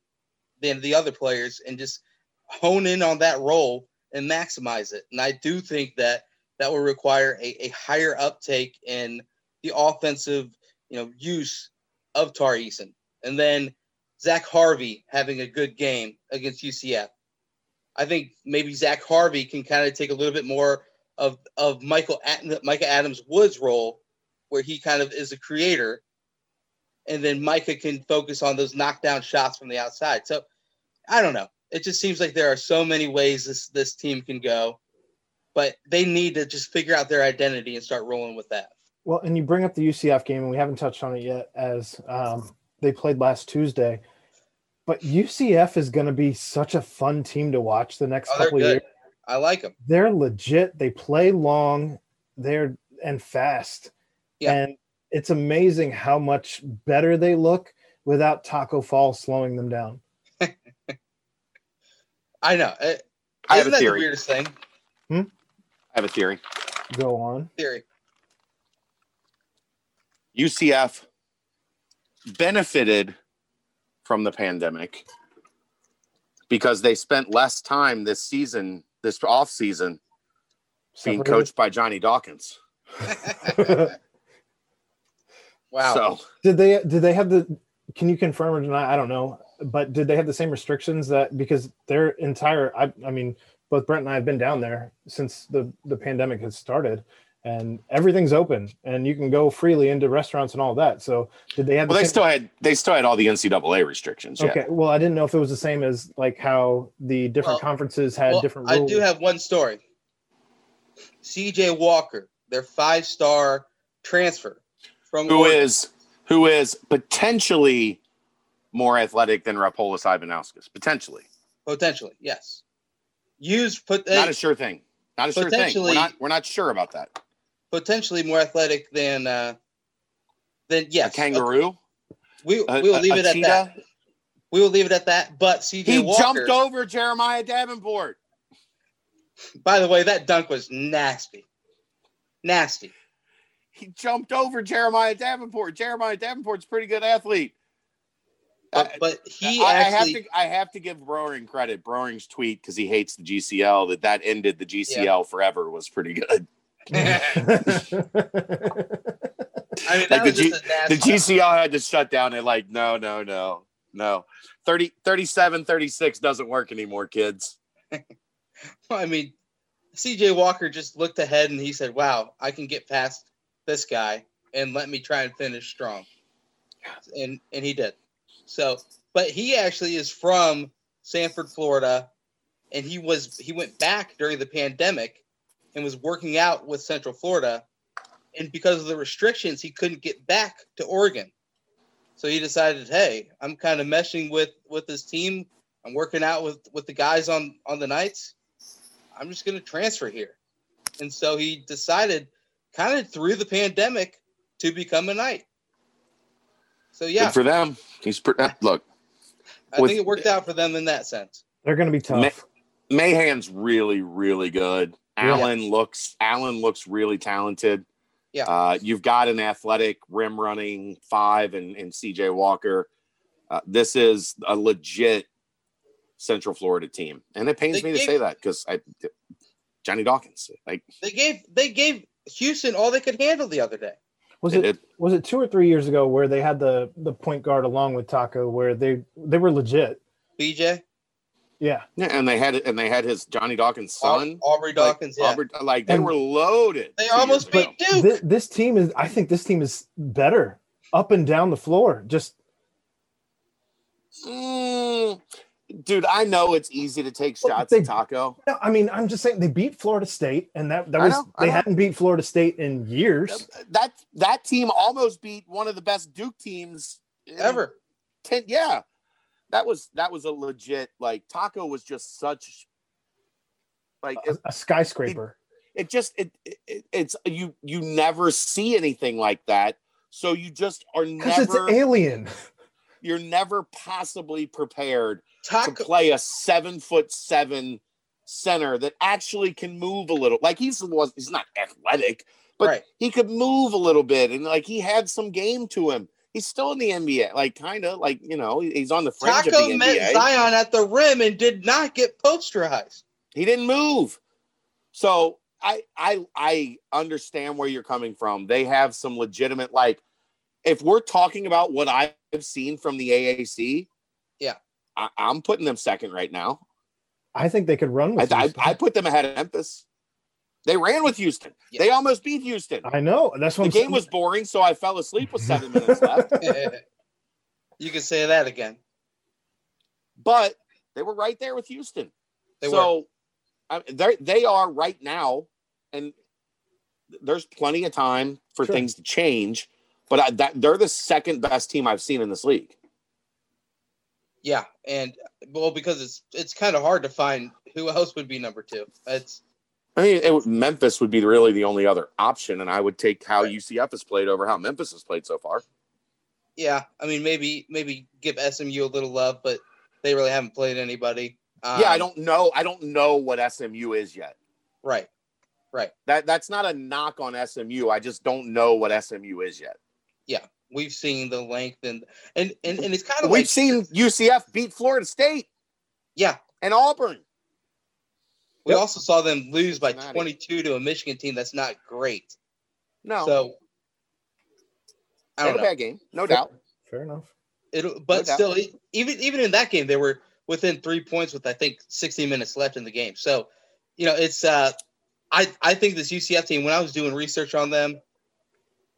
Speaker 1: than the other players and just hone in on that role and maximize it. And I do think that that will require a, a higher uptake in the offensive, you know, use of Tar Eason. And then Zach Harvey having a good game against UCF. I think maybe Zach Harvey can kind of take a little bit more of of Michael Mika Adams-Woods' role, where he kind of is a creator, and then Mika can focus on those knockdown shots from the outside. So I don't know. It just seems like there are so many ways this this team can go, but they need to just figure out their identity and start rolling with that.
Speaker 2: Well, and you bring up the UCF game, and we haven't touched on it yet, as um, they played last Tuesday. But UCF is going to be such a fun team to watch the next
Speaker 1: Oh,
Speaker 2: couple
Speaker 1: they're
Speaker 2: years.
Speaker 1: I like them.
Speaker 2: They're legit. They play long. They're and fast.
Speaker 1: Yeah.
Speaker 2: And it's amazing how much better they look without Taco Fall slowing them down.
Speaker 1: I know. Uh,
Speaker 3: I have
Speaker 1: Isn't
Speaker 3: a
Speaker 1: that the weirdest thing?
Speaker 3: I have a theory.
Speaker 2: Go on.
Speaker 1: Theory.
Speaker 3: UCF benefited from the pandemic because they spent less time this season, this off season, being coached by Johnny Dawkins.
Speaker 1: Wow.
Speaker 3: So
Speaker 2: Did they did they have the can you confirm or deny? I don't know. But did they have the same restrictions that because their entire I I mean, both Brent and I have been down there since the the pandemic has started and everything's open and you can go freely into restaurants and all that. So did they have
Speaker 3: well,
Speaker 2: the
Speaker 3: they
Speaker 2: same-
Speaker 3: still had they still had all the NCAA restrictions. Yeah.
Speaker 2: Okay. Well, I didn't know if it was the same as like how the different
Speaker 1: Well-
Speaker 2: conferences had
Speaker 1: Well,
Speaker 2: different
Speaker 1: I do have one story. CJ Walker, their five star transfer from
Speaker 3: Who
Speaker 1: Oregon.
Speaker 3: is who is potentially more athletic than Rapolas Ivanauskas? Potentially,
Speaker 1: potentially, yes. Used put
Speaker 3: not a sure thing. Not a sure thing. We're not we're not sure about that.
Speaker 1: potentially more athletic than uh than yes.
Speaker 3: a kangaroo.
Speaker 1: We
Speaker 3: A,
Speaker 1: we will
Speaker 3: a-
Speaker 1: leave
Speaker 3: a
Speaker 1: it at
Speaker 3: cheetah?
Speaker 1: that. We will leave it at that. But CJ
Speaker 3: He
Speaker 1: Walker,
Speaker 3: jumped over Jeremiah Davenport.
Speaker 1: by the way, that dunk was nasty. Nasty.
Speaker 3: He jumped over Jeremiah Davenport. Jeremiah Davenport's a pretty good athlete.
Speaker 1: But, but he
Speaker 3: I, I have to I have to give Broering credit. Broering's tweet because he hates the GCL that that ended the GCL forever was pretty good.
Speaker 1: I mean,
Speaker 3: Like the
Speaker 1: was just a
Speaker 3: The. GCL had to shut down and like no no no no 30 37 36 doesn't work anymore kids.
Speaker 1: I mean, CJ Walker just looked ahead and he said, "Wow, I can get past this guy and let me try and finish strong." And and he did. So, but he actually is from Sanford, Florida, and he was he went back during the pandemic and was working out with Central Florida, and because of the restrictions, he couldn't get back to Oregon. So he decided, "Hey, I'm kind of meshing with with this team. I'm working out with with the guys on on the nights." I'm just going to transfer here. And so he decided, kind of through the pandemic, to become a knight. So yeah,
Speaker 3: Good for them. He's pre- uh, look
Speaker 1: I
Speaker 3: with-
Speaker 1: think it worked out for them in that sense.
Speaker 2: They're going to be tough.
Speaker 3: Mahan's really really good.
Speaker 2: Yeah.
Speaker 3: Allen looks Allen looks really talented.
Speaker 1: Yeah.
Speaker 3: Uh, you've got an athletic rim running five and, and CJ Walker. Uh, this is a legit Central Florida team, and it pains
Speaker 1: They
Speaker 3: me to say that because I Johnny Dawkins like
Speaker 1: They gave they gave Houston all they could handle the other day.
Speaker 2: Was
Speaker 3: they
Speaker 2: it
Speaker 3: did.
Speaker 2: was it two or three years ago where they had the the point guard along with Taco where they they were legit?
Speaker 1: BJ,
Speaker 2: Yeah.
Speaker 3: Yeah, and they had and they had his Johnny Dawkins son.
Speaker 1: Aubrey Dawkins,
Speaker 3: like,
Speaker 1: yeah.
Speaker 3: Aubrey- like they
Speaker 2: And-
Speaker 3: were loaded.
Speaker 1: They almost beat Duke.
Speaker 2: This, this team is I think this team is better up and down the floor. Just
Speaker 3: Mm, dude, I know it's easy to take
Speaker 2: Well,
Speaker 3: shots
Speaker 2: they-
Speaker 3: at Taco.
Speaker 2: no, I mean, I'm just saying they beat Florida State and that that was
Speaker 3: know,
Speaker 2: they hadn't beat Florida State in years.
Speaker 3: Uh, that that team almost beat one of the best Duke teams
Speaker 1: Ever.
Speaker 3: Ten, yeah, that was that was a legit like Taco was just such like
Speaker 2: A,
Speaker 3: it,
Speaker 2: a skyscraper.
Speaker 3: it just it, it it's you you never see anything like that. So you just are
Speaker 2: Because it's alien.
Speaker 3: you're never possibly prepared to play a seven foot seven center that actually can move a little. Like he's was he's not athletic, but
Speaker 1: Right.
Speaker 3: he could move a little bit and like he had some game to him. he's still in the NBA, like kind of like you know he's on the fringe of
Speaker 1: Taco
Speaker 3: the
Speaker 1: met
Speaker 3: NBA.
Speaker 1: Zion at the rim and did not get posterized.
Speaker 3: He didn't move. So I I I understand where you're coming from. They have some legitimate like if we're talking about what I've seen from the AAC,
Speaker 1: Yeah.
Speaker 3: I, I'm putting them second right now.
Speaker 2: I think they could run
Speaker 3: I,
Speaker 2: with.
Speaker 3: I,
Speaker 2: Houston.
Speaker 3: I put them ahead of Memphis. They ran with Houston.
Speaker 1: Yeah.
Speaker 3: They almost beat Houston.
Speaker 2: I know. That's what
Speaker 3: The
Speaker 2: I'm
Speaker 3: game
Speaker 2: saying.
Speaker 3: was boring, so I fell asleep with seven minutes left.
Speaker 1: you can say that again.
Speaker 3: But they were right there with Houston.
Speaker 1: They were.
Speaker 3: so I, they they are right now, and there's plenty of time for
Speaker 2: Sure.
Speaker 3: things to change. But I, that they're the second best team I've seen in this league.
Speaker 1: Yeah, and well, because it's it's kind of hard to find who else would be number two. It's
Speaker 3: I mean, it, would- Memphis would be really the only other option, and I would take how
Speaker 1: Right.
Speaker 3: UCF has played over how Memphis has played so far.
Speaker 1: yeah. I mean, maybe maybe give SMU a little love, but they really haven't played anybody. Um,
Speaker 3: yeah, I don't know. I don't know what SMU is yet.
Speaker 1: Right, right.
Speaker 3: That that's not a knock on SMU. I just don't know what SMU is yet.
Speaker 1: Yeah, we've seen the length and and and, and it's kind of
Speaker 3: We've
Speaker 1: like
Speaker 3: seen UCF beat Florida State
Speaker 1: yeah.
Speaker 3: and Auburn.
Speaker 1: We
Speaker 2: Yep.
Speaker 1: also saw them lose by 22 to a Michigan team that's not great.
Speaker 3: No,
Speaker 1: So I don't
Speaker 3: a
Speaker 1: know.
Speaker 3: bad game, no doubt.
Speaker 2: Fair enough.
Speaker 1: It, but
Speaker 3: doubt.
Speaker 1: still, e- even even in that game, they were within three points with I think 60 minutes left in the game. So, you know, it's uh, I I think this UCF team. When I was doing research on them,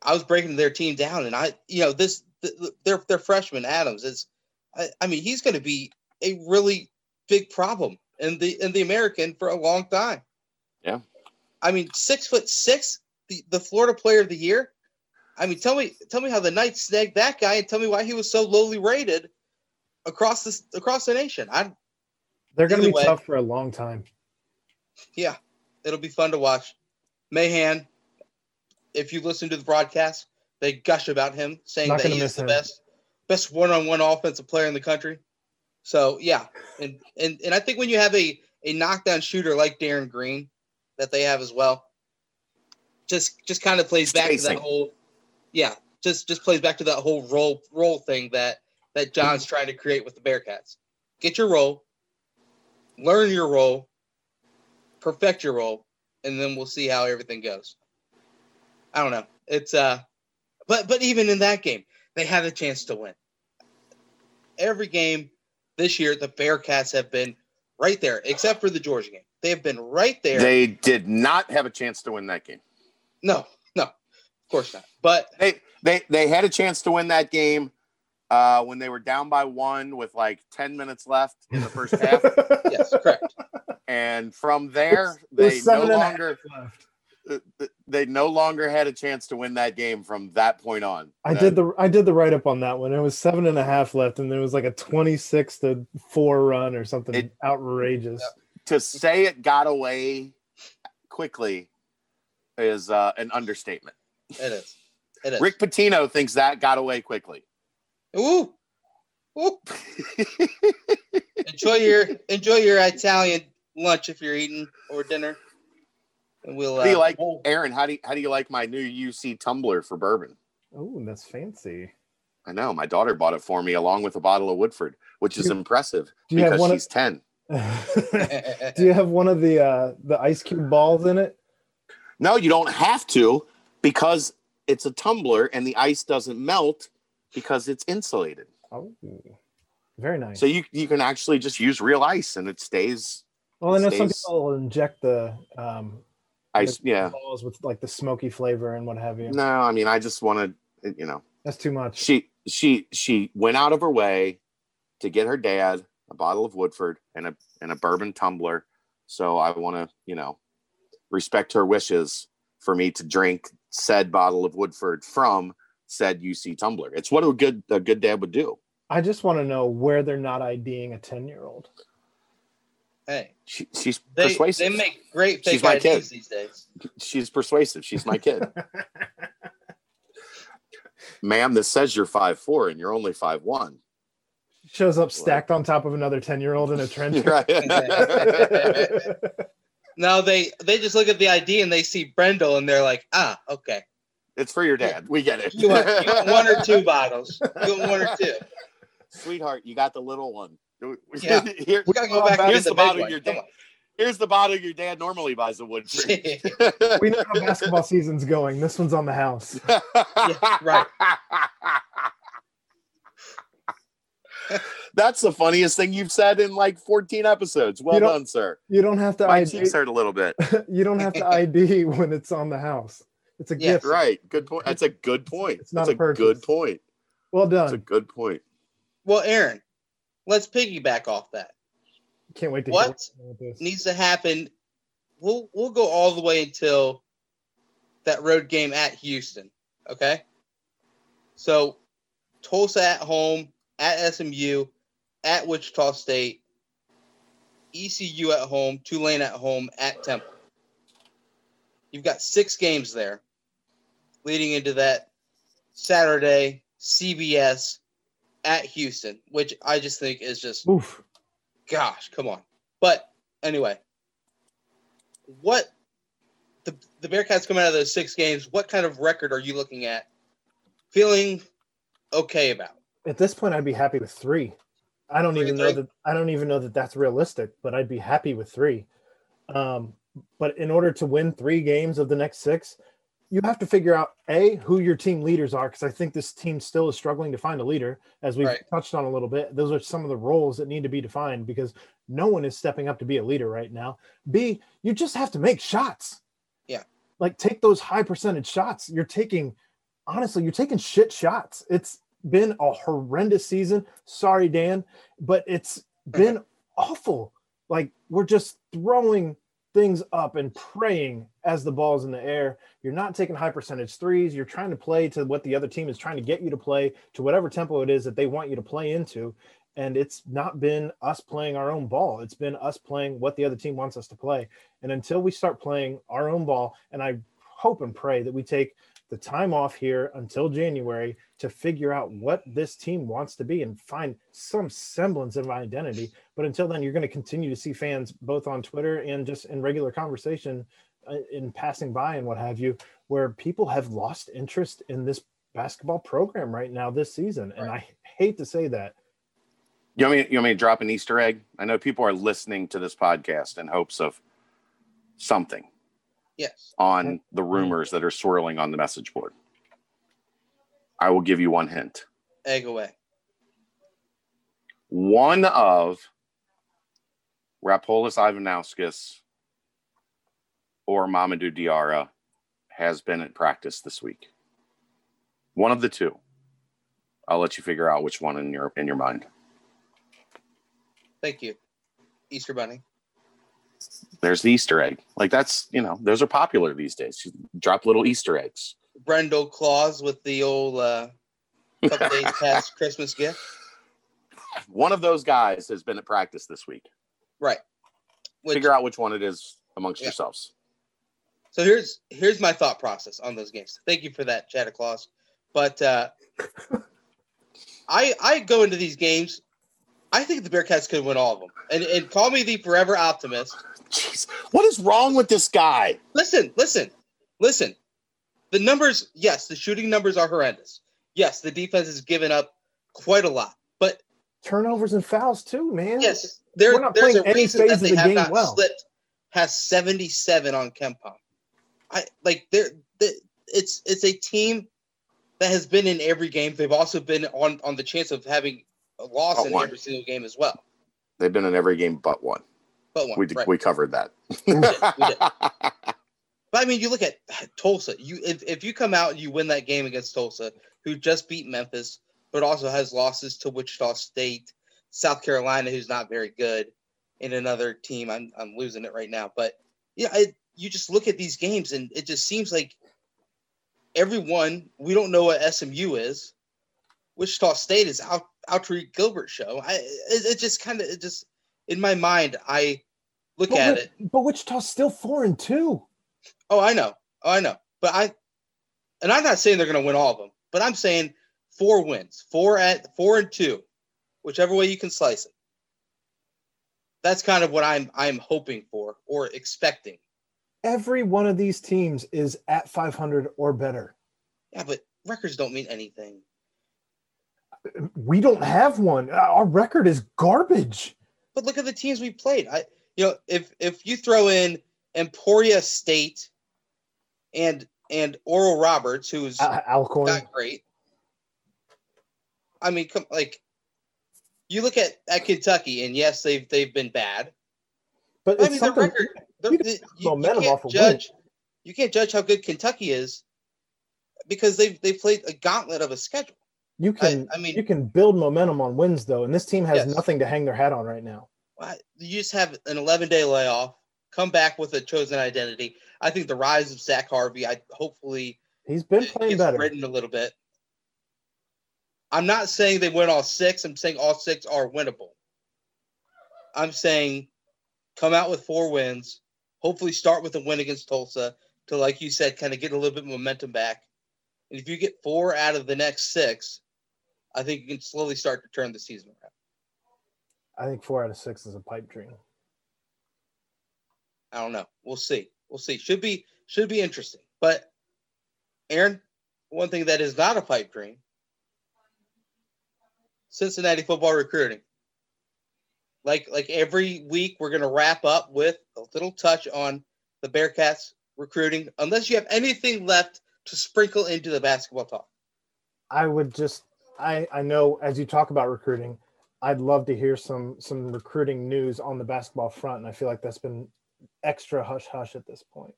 Speaker 1: I was breaking their team down, and I, you know, this th- th- their their freshman Adams is, I, I mean, he's going to be a really big problem in the in the American for a long time.
Speaker 3: Yeah.
Speaker 1: I mean, six foot six, the, the Florida Player of the Year. I mean, tell me, tell me how the Knights snagged that guy, and tell me why he was so lowly rated across this across the nation. I,
Speaker 2: They're going to be
Speaker 1: way.
Speaker 2: tough for a long time.
Speaker 1: yeah, it'll be fun to watch. Mahan, if you listen to the broadcast, they gush about him, saying
Speaker 2: Not
Speaker 1: that
Speaker 2: gonna
Speaker 1: he is the
Speaker 2: him.
Speaker 1: best, best one-on-one offensive player in the country. So yeah, and and and I think when you have a a knockdown shooter like Darin Green, that they have as well, just just kind of plays back to that whole, yeah, just just plays back to that whole role role thing that that John's trying to create with the Bearcats. Get your role, learn your role, perfect your role, and then we'll see how everything goes. I don't know. It's uh, but but even in that game, they had a chance to win. Every game this year, the Bearcats have been right there, except for the Georgia game. They have been right there.
Speaker 3: They did not have a chance to win that game.
Speaker 1: no, no, of course not. But
Speaker 3: They they they had a chance to win that game uh, when they were down by one with like ten minutes left in the first half,
Speaker 1: yes, correct.
Speaker 3: and from there they no
Speaker 2: seven and a half
Speaker 3: longer
Speaker 2: left.
Speaker 3: They no longer had a chance to win that game from that point on.
Speaker 2: I
Speaker 3: Uh,
Speaker 2: did the I did the write up on that one. It was seven and a half left, and there was like a twenty six to four run or something
Speaker 3: It-
Speaker 2: outrageous.
Speaker 3: to say it got away quickly is uh, an understatement.
Speaker 1: It is. It is.
Speaker 3: Rick Pitino thinks that got away quickly.
Speaker 1: Ooh. Ooh. enjoy your enjoy your Italian lunch if you're eating or dinner. And we'll
Speaker 3: How do you
Speaker 1: uh,
Speaker 3: like
Speaker 1: we'll-
Speaker 3: Aaron? How do you, how do you like my new UC tumbler for bourbon?
Speaker 2: Oh, that's fancy.
Speaker 3: I know my daughter bought it for me along with a bottle of Woodford, which is
Speaker 2: Do-
Speaker 3: impressive
Speaker 2: do you have
Speaker 3: because
Speaker 2: one of-
Speaker 3: she's ten.
Speaker 2: Do you have one of the uh the ice cube balls in it?
Speaker 3: No, you don't have to because it's a tumbler and the ice doesn't melt because it's insulated.
Speaker 2: Oh, very nice.
Speaker 3: So you you can actually just use real ice and it stays
Speaker 2: well, I know some people inject the um the
Speaker 3: Yeah.
Speaker 2: balls with like the smoky flavor and what have you.
Speaker 3: No, I mean I just wanted you know
Speaker 2: That's too much.
Speaker 3: she she she went out of her way to get her dad a bottle of Woodford and a and a bourbon tumbler. So I want to you know respect her wishes for me to drink said bottle of Woodford from said UC tumbler. It's what a good a good dad would do.
Speaker 2: I just want to know where they're not IDing a ten year old.
Speaker 1: Hey,
Speaker 3: She, she's
Speaker 1: they,
Speaker 3: persuasive.
Speaker 1: they make great
Speaker 3: She's my
Speaker 1: IDs
Speaker 3: kid.
Speaker 1: these days.
Speaker 3: she's persuasive. She's my kid. Ma'am, this says you're five four and you're only five one.
Speaker 2: Shows up stacked on top of another ten year old in a trench. coat.
Speaker 1: No, they they just look at the ID and they see Brendel and they're like, ah, okay,
Speaker 3: It's for your dad. We get it.
Speaker 1: You want, you want one or two bottles? You want one or two?
Speaker 3: Sweetheart, you got the little one.
Speaker 1: Yeah.
Speaker 3: Here-
Speaker 1: We gotta go oh, back
Speaker 3: here's the
Speaker 1: the
Speaker 3: bottle your dad. Here's the bottle your dad normally buys a wood drink.
Speaker 2: We know how basketball season's going. This one's on the house.
Speaker 1: right.
Speaker 3: That's the funniest thing you've said in like 14 episodes. Well done, sir.
Speaker 2: You don't have to
Speaker 3: My
Speaker 2: ID.
Speaker 3: cheeks hurt a little bit.
Speaker 2: You don't have to ID when it's on the house. It's a
Speaker 1: Yeah,
Speaker 2: gift.
Speaker 3: Right. Good point. That's a good point.
Speaker 2: It's not
Speaker 3: That's
Speaker 2: a
Speaker 3: a good point.
Speaker 2: Well
Speaker 3: That's a good point.
Speaker 1: Well, Aaron, let's piggyback off that.
Speaker 2: Can't wait to
Speaker 1: What?
Speaker 2: hear what's going on with this.
Speaker 1: Needs to happen. We'll we'll go all the way until that road game at Houston. Okay. So Tulsa at home, at SMU, at Wichita State, ECU at home, Tulane at home, at Temple. You've got six games there leading into that Saturday CBS at Houston, which I just think is just
Speaker 2: Oof.
Speaker 1: gosh, come on. But anyway, what the the Bearcats come out of those six games, what kind of record are you looking at? Feeling okay about?
Speaker 2: At this point, I'd be happy with three. I don't
Speaker 1: Three,
Speaker 2: even know that. I don't even know that that's realistic, but I'd be happy with three. Um, but in order to win three games of the next six, you have to figure out a who your team leaders are because I think this team still is struggling to find a leader, as we've
Speaker 1: Right.
Speaker 2: touched on a little bit. Those are some of the roles that need to be defined because no one is stepping up to be a leader right now. B, you just have to make shots.
Speaker 1: Yeah.
Speaker 2: like take those high percentage shots. You're taking, honestly, you're taking shit shots. It's been a horrendous season. Sorry, Dan, but it's been awful. Like we're just throwing things up and praying as the ball's in the air. You're not taking high percentage threes. You're trying to play to what the other team is trying to get you to play to whatever tempo it is that they want you to play into. And it's not been us playing our own ball. It's been us playing what the other team wants us to play. And until we start playing our own ball, and I hope and pray that we take the time off here until January to figure out what this team wants to be and find some semblance of identity. But until then, you're going to continue to see fans both on Twitter and just in regular conversation, Uh, in passing by and what have you, where people have lost interest in this basketball program right now this season. And I hate to say that.
Speaker 3: You want me, you want me to drop an Easter egg? I know people are listening to this podcast in hopes of something
Speaker 1: Yes.
Speaker 3: on the rumors that are swirling on the message board. I will give you one hint.
Speaker 1: Egg away.
Speaker 3: One of Rapolas Ivanauskas or Mamadou Diarra has been at practice this week. One of the two. I'll let you figure out which one in your in your mind.
Speaker 1: Thank you. Easter Bunny.
Speaker 3: There's the Easter egg. Like that's you know those are popular these days. You drop little Easter eggs.
Speaker 1: Brendel Claus with the old uh couple days past Christmas gift.
Speaker 3: One of those guys has been at practice this week.
Speaker 1: Right. Which,
Speaker 3: Figure out which one it is amongst
Speaker 1: Yeah.
Speaker 3: yourselves.
Speaker 1: So here's here's my thought process on those games. Thank you for that, Santa Claus. But uh, I I go into these games. I think the Bearcats could win all of them. And and call me the forever optimist.
Speaker 3: Jeez, what is wrong with this guy?
Speaker 1: Listen, listen, listen. The numbers, yes, the shooting numbers are horrendous. Yes, the defense has given up quite a lot. But
Speaker 2: Turnovers and fouls too, man.
Speaker 1: yes, there,
Speaker 2: We're not
Speaker 1: there's a
Speaker 2: playing any
Speaker 1: reason that they
Speaker 2: the
Speaker 1: have
Speaker 2: game
Speaker 1: not
Speaker 2: well.
Speaker 1: slipped has 77 on KenPom. I like they're, they it's it's a team that has been in every game. They've also been on on the chance of having a loss
Speaker 3: But
Speaker 1: in
Speaker 3: one.
Speaker 1: every single game as well.
Speaker 3: They've been in every game but one.
Speaker 1: But one,
Speaker 3: We
Speaker 1: right.
Speaker 3: we covered that.
Speaker 1: we did. But I mean, you look at Tulsa. You if, if you come out and you win that game against Tulsa, who just beat Memphis, but also has losses to Wichita State, South Carolina, who's not very good, and another team. I'm I'm losing it right now. But yeah, it, you just look at these games and it just seems like everyone. We don't know what SMU is. Wichita State is out Alterique Gilbert show. I it, it just kind of it just in my mind I look
Speaker 2: But,
Speaker 1: at it.
Speaker 2: but Wichita's still four and two.
Speaker 1: Oh, I know. Oh, I know. But I, and I'm not saying they're going to win all of them, but I'm saying four wins, four at four and two, whichever way you can slice it. That's kind of what I'm I'm hoping for or expecting.
Speaker 2: Every one of these teams is at 500 or better.
Speaker 1: Yeah, but records don't mean anything.
Speaker 2: We don't have one. Our record is garbage.
Speaker 1: But look at the teams we played. I you know, if if you throw in Emporia State and and Oral Roberts, who's
Speaker 2: Al- Alcorn.
Speaker 1: not great. I mean, come like you look at, at Kentucky, and yes, they've they've been bad.
Speaker 2: But
Speaker 1: I
Speaker 2: it's
Speaker 1: mean, their
Speaker 2: something.
Speaker 1: record,
Speaker 2: you
Speaker 1: the- you, can't
Speaker 2: off a
Speaker 1: judge. You can't judge how good Kentucky is because they've they played a gauntlet of a schedule.
Speaker 2: You can.
Speaker 1: I mean-
Speaker 2: you can build momentum on wins though, and this team has
Speaker 1: Yes.
Speaker 2: nothing to hang their hat on right now.
Speaker 1: You just have an 11 day layoff, come back with a chosen identity. I think the rise of Zach Harvey, I hopefully
Speaker 2: He's been playing better.
Speaker 1: written a little bit. I'm not saying they win all six. I'm saying all six are winnable. I'm saying come out with four wins. Hopefully, start with a win against Tulsa to, like you said, kind of get a little bit of momentum back. And if you get four out of the next six, I think you can slowly start to turn the season around.
Speaker 2: I think four out of six is a pipe dream.
Speaker 1: I don't know. We'll see. We'll see. Should be should be interesting. But Aaron, one thing that is not a pipe dream. Cincinnati football recruiting. Like like every week we're going to wrap up with a little touch on the Bearcats recruiting unless you have anything left to sprinkle into the basketball talk.
Speaker 2: I would just. I I know as you talk about recruiting, I'd love to hear some some recruiting news on the basketball front, and I feel like that's been extra hush hush at this point.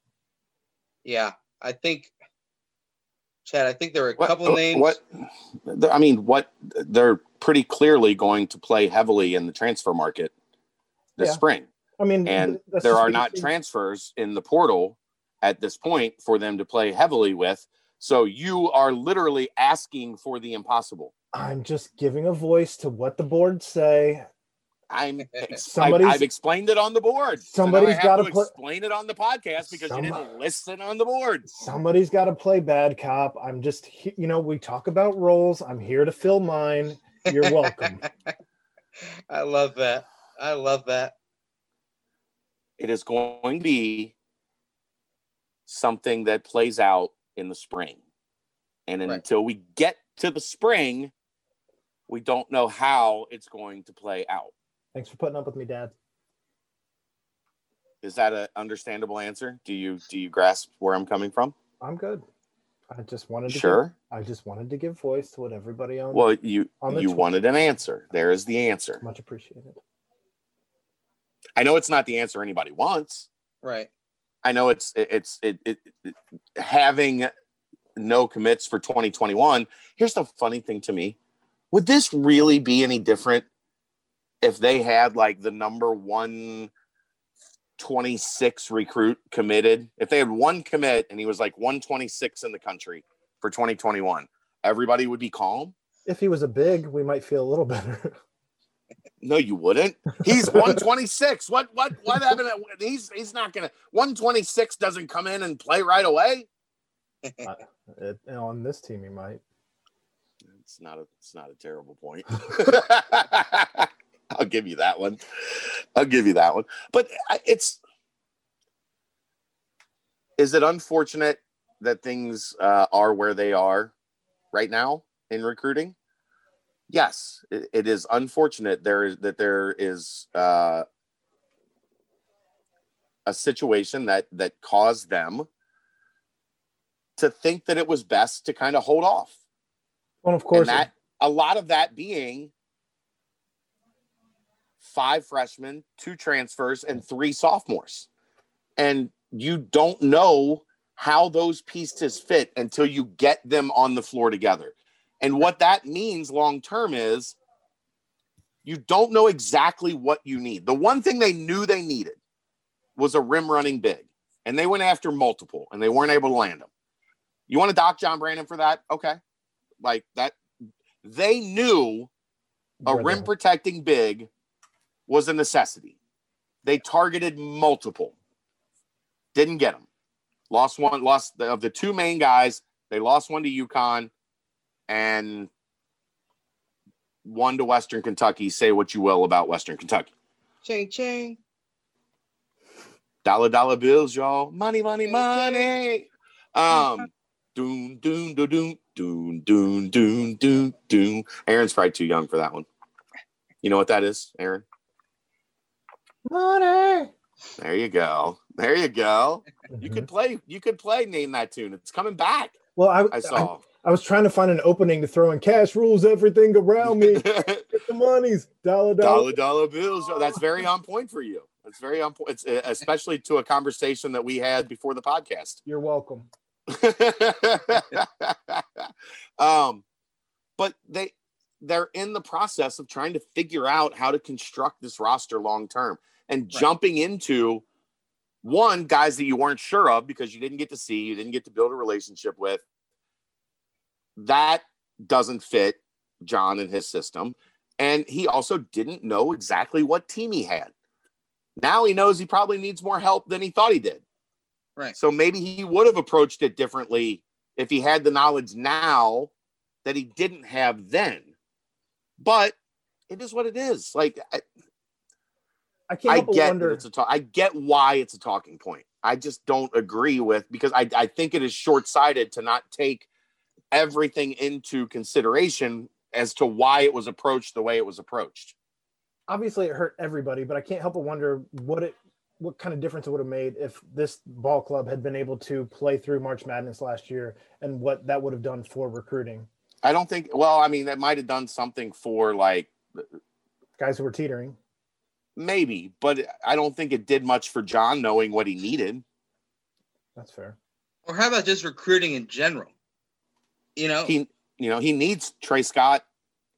Speaker 1: Yeah, I think Chad, I think there were a
Speaker 3: What-
Speaker 1: couple of names.
Speaker 3: What? I mean, what? They're pretty clearly going to play heavily in the transfer market this
Speaker 2: Yeah.
Speaker 3: spring,
Speaker 2: I mean,
Speaker 3: and there are not transfers in the portal at this point for them to play heavily with. So you are literally asking for the impossible.
Speaker 2: I'm just giving a voice to what the boards say.
Speaker 3: I'm. I've, I've explained it on the board. So now
Speaker 2: Somebody's
Speaker 3: I have
Speaker 2: gotta
Speaker 3: to
Speaker 2: put-
Speaker 3: explain it on the podcast because
Speaker 2: Some-
Speaker 3: you didn't listen on the board.
Speaker 2: Somebody's got to play bad cop. I'm just, you know, we talk about roles. I'm here to fill mine. You're welcome.
Speaker 1: I love that. I love that.
Speaker 3: it is going to be something that plays out in the spring. And
Speaker 1: Right.
Speaker 3: until we get to the spring, we don't know how it's going to play out.
Speaker 2: Thanks for putting up with me, Dad.
Speaker 3: Is that an understandable answer? Do you do you grasp where I'm coming from?
Speaker 2: I'm good. I just wanted to.
Speaker 3: Sure.
Speaker 2: Give, I just wanted to give voice to what everybody on.
Speaker 3: Well, you
Speaker 2: On the
Speaker 3: you
Speaker 2: tw-
Speaker 3: wanted an answer. There is the answer.
Speaker 2: much appreciated.
Speaker 3: I know it's not the answer anybody wants.
Speaker 1: Right.
Speaker 3: I know it's it's it, it, it having no commits for 2021. Here's the funny thing to me. Would this really be any different if they had like the number 126 recruit committed? If they had one commit and he was like 126 in the country for 2021, everybody would be calm?
Speaker 2: If he was a big, we might feel a little better.
Speaker 3: No, you wouldn't. He's 126. What what what happened? He's he's not gonna 126 doesn't come in and play right away.
Speaker 2: Uh, it- on this team, he might.
Speaker 3: It's not a it's not a terrible point. I'll give you that one. I'll give you that one. But it's is it unfortunate that things uh, are where they are right now in recruiting? Yes, it, it is unfortunate there is that there is uh, a situation that that caused them to think that it was best to kind of hold off
Speaker 2: Well, of course,
Speaker 3: and that a lot of that being five freshmen, two transfers, and three sophomores. And you don't know how those pieces fit until you get them on the floor together. And what that means long term is you don't know exactly what you need. The one thing they knew they needed was a rim running big, and they went after multiple and they weren't able to land them. You want to dock John Brannen for that? Okay. Like that, they knew a rim protecting big was a necessity. They targeted multiple, didn't get them. Lost one, lost the, of the two main guys. They lost one to UConn and one to Western Kentucky. Say what you will about Western Kentucky.
Speaker 1: Ching ching.
Speaker 3: Dollar dollar bills, y'all. Money, money, money. Um, Doon, doon, doon, doon, doon, doon, doon, doon, doon. Aaron's probably too young for that one. You know what that is, Aaron?
Speaker 2: Money.
Speaker 3: There you go. There you go. You
Speaker 2: Mhm.
Speaker 3: could play. You could play. Name that tune. It's coming back.
Speaker 2: Well, I,
Speaker 3: I saw.
Speaker 2: I, I was trying to find an opening to throw in cash rules everything around me. Get the monies. Dollar, dollar.
Speaker 3: dollar dollar bills. That's very on point for you. That's very on point. It's uh, especially to a conversation that we had before the podcast.
Speaker 2: You're welcome.
Speaker 3: um, but they they're in the process of trying to figure out how to construct this roster long term and jumping into one guys that you weren't sure of because you didn't get to see, you didn't get to build a relationship with. That doesn't fit John and his system. And he also didn't know exactly what team he had. Now he knows he probably needs more help than he thought he did.
Speaker 1: Right.
Speaker 3: So maybe he would have approached it differently if he had the knowledge now that he didn't have then. But it is what it is. Like I,
Speaker 2: I can't
Speaker 3: I
Speaker 2: help but
Speaker 3: get
Speaker 2: wonder.
Speaker 3: it's a talk. I get why it's a talking point. I just don't agree with because I, I think it is short sighted to not take everything into consideration as to why it was approached the way it was approached.
Speaker 2: obviously it hurt everybody, but I can't help but wonder what it what kind of difference it would have made if this ball club had been able to play through March Madness last year and what that would have done for recruiting.
Speaker 3: I don't think. Well, I mean, that might have done something for like
Speaker 2: Guys who were teetering.
Speaker 3: Maybe, but I don't think it did much for John knowing what he needed.
Speaker 2: That's fair.
Speaker 1: Or how about just recruiting in general? You know,
Speaker 3: He, you know, he needs Tre Scott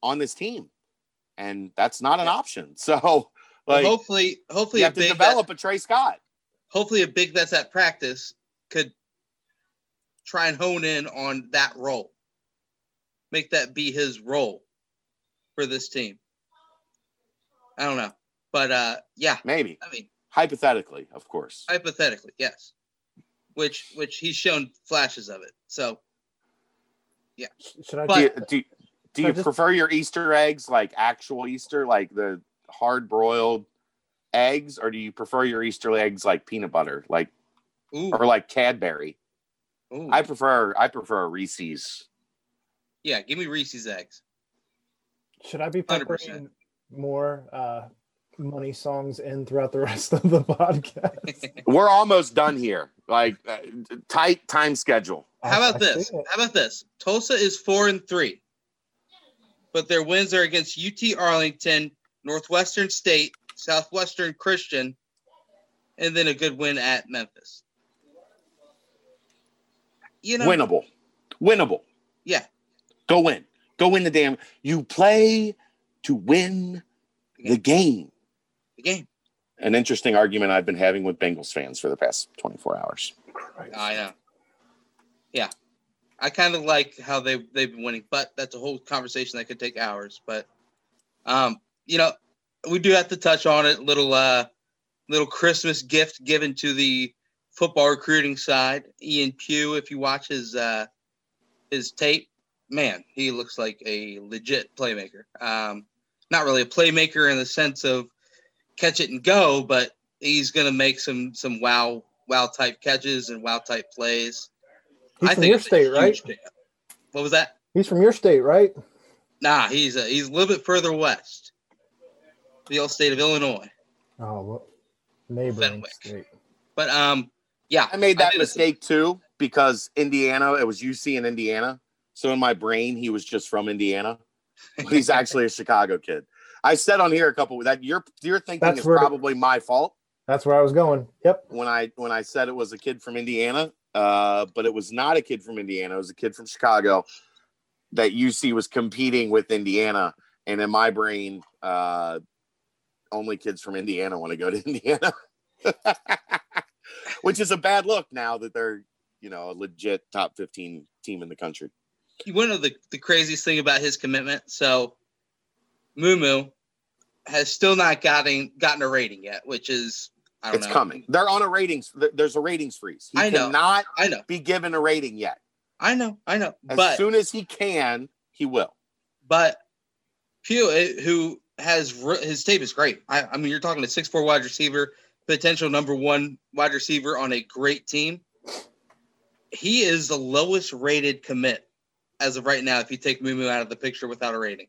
Speaker 3: on this team, and that's not an
Speaker 1: Yeah.
Speaker 3: option. So, like,
Speaker 1: hopefully, hopefully
Speaker 3: you
Speaker 1: a
Speaker 3: have to
Speaker 1: big
Speaker 3: develop
Speaker 1: vet,
Speaker 3: a Tre Scott.
Speaker 1: hopefully a big that's at practice could try and hone in on that role, make that be his role for this team. I don't know, but uh, yeah,
Speaker 3: Maybe
Speaker 1: I mean,
Speaker 3: hypothetically, of course.
Speaker 1: hypothetically, yes, which which he's shown flashes of it. So yeah.
Speaker 2: Should I
Speaker 1: But-
Speaker 3: do you, do, do you
Speaker 2: just-
Speaker 3: prefer your Easter eggs like actual Easter, like the hard broiled eggs, or do you prefer your Easter eggs like peanut butter, like
Speaker 1: ooh,
Speaker 3: or like Cadbury?
Speaker 1: ooh.
Speaker 3: I prefer I prefer a Reese's.
Speaker 1: yeah, give me Reese's eggs.
Speaker 2: should I be
Speaker 1: 100%.
Speaker 2: more uh money songs in throughout the rest of the podcast?
Speaker 3: We're almost done here. Like uh, tight time schedule.
Speaker 1: How about this? How about this? Tulsa is four and three, but their wins are against UT Arlington, Northwestern State, Southwestern Christian, and then a good win at Memphis. You know,
Speaker 3: Winnable. Winnable.
Speaker 1: Yeah.
Speaker 3: Go win. Go win the damn. You play to win the game.
Speaker 1: The game.
Speaker 3: An interesting argument I've been having with Bengals fans for the past 24 hours.
Speaker 2: Christ.
Speaker 1: I know. Yeah, I kind of like how they they've been winning, but that's a whole conversation that could take hours. But um, you know, we do have to touch on it. Little uh, little Christmas gift given to the football recruiting side. Ian Pugh, if you watch his uh, his tape, man, he looks like a legit playmaker. Um, not really a playmaker in the sense of catch it and go, but he's gonna make some some wow wow type catches and wow type plays.
Speaker 2: He's from your
Speaker 1: it's
Speaker 2: state, right?
Speaker 1: huge. What was that?
Speaker 2: He's from your state, right?
Speaker 1: Nah, he's a, he's a little bit further west, the old state of Illinois.
Speaker 2: Oh, well, neighboring
Speaker 1: Fenwick.
Speaker 2: state.
Speaker 1: But um, yeah,
Speaker 3: I made that
Speaker 1: think it's-
Speaker 3: mistake too because Indiana, it was UC in Indiana. So in my brain, he was just from Indiana. But he's actually a Chicago kid. I said on here a couple that your your thinking
Speaker 2: That's
Speaker 3: is
Speaker 2: where
Speaker 3: probably my fault
Speaker 2: That's where I was going. Yep.
Speaker 3: when I when I said it was a kid from Indiana. Uh, but it was not a kid from Indiana. It was a kid from Chicago that UC was competing with Indiana. And in my brain, uh, only kids from Indiana want to go to Indiana, which is a bad look now that they're, you know, a legit top 15 team in the country.
Speaker 1: you want to know the, the craziest thing about his commitment? So, Mumu has still not gotten gotten a rating yet, which is I don't
Speaker 3: It's
Speaker 1: know.
Speaker 3: coming. They're on a ratings. There's a ratings freeze. He
Speaker 1: I know.
Speaker 3: cannot
Speaker 1: I know,
Speaker 3: be given a rating yet.
Speaker 1: I know, I know.
Speaker 3: As
Speaker 1: but
Speaker 3: soon as he can, he will.
Speaker 1: but Pugh, eh, who has his tape is great. I, I mean, you're talking a six four wide receiver, potential number one wide receiver on a great team. he is the lowest rated commit as of right now. If you take Mumu out of the picture without a rating,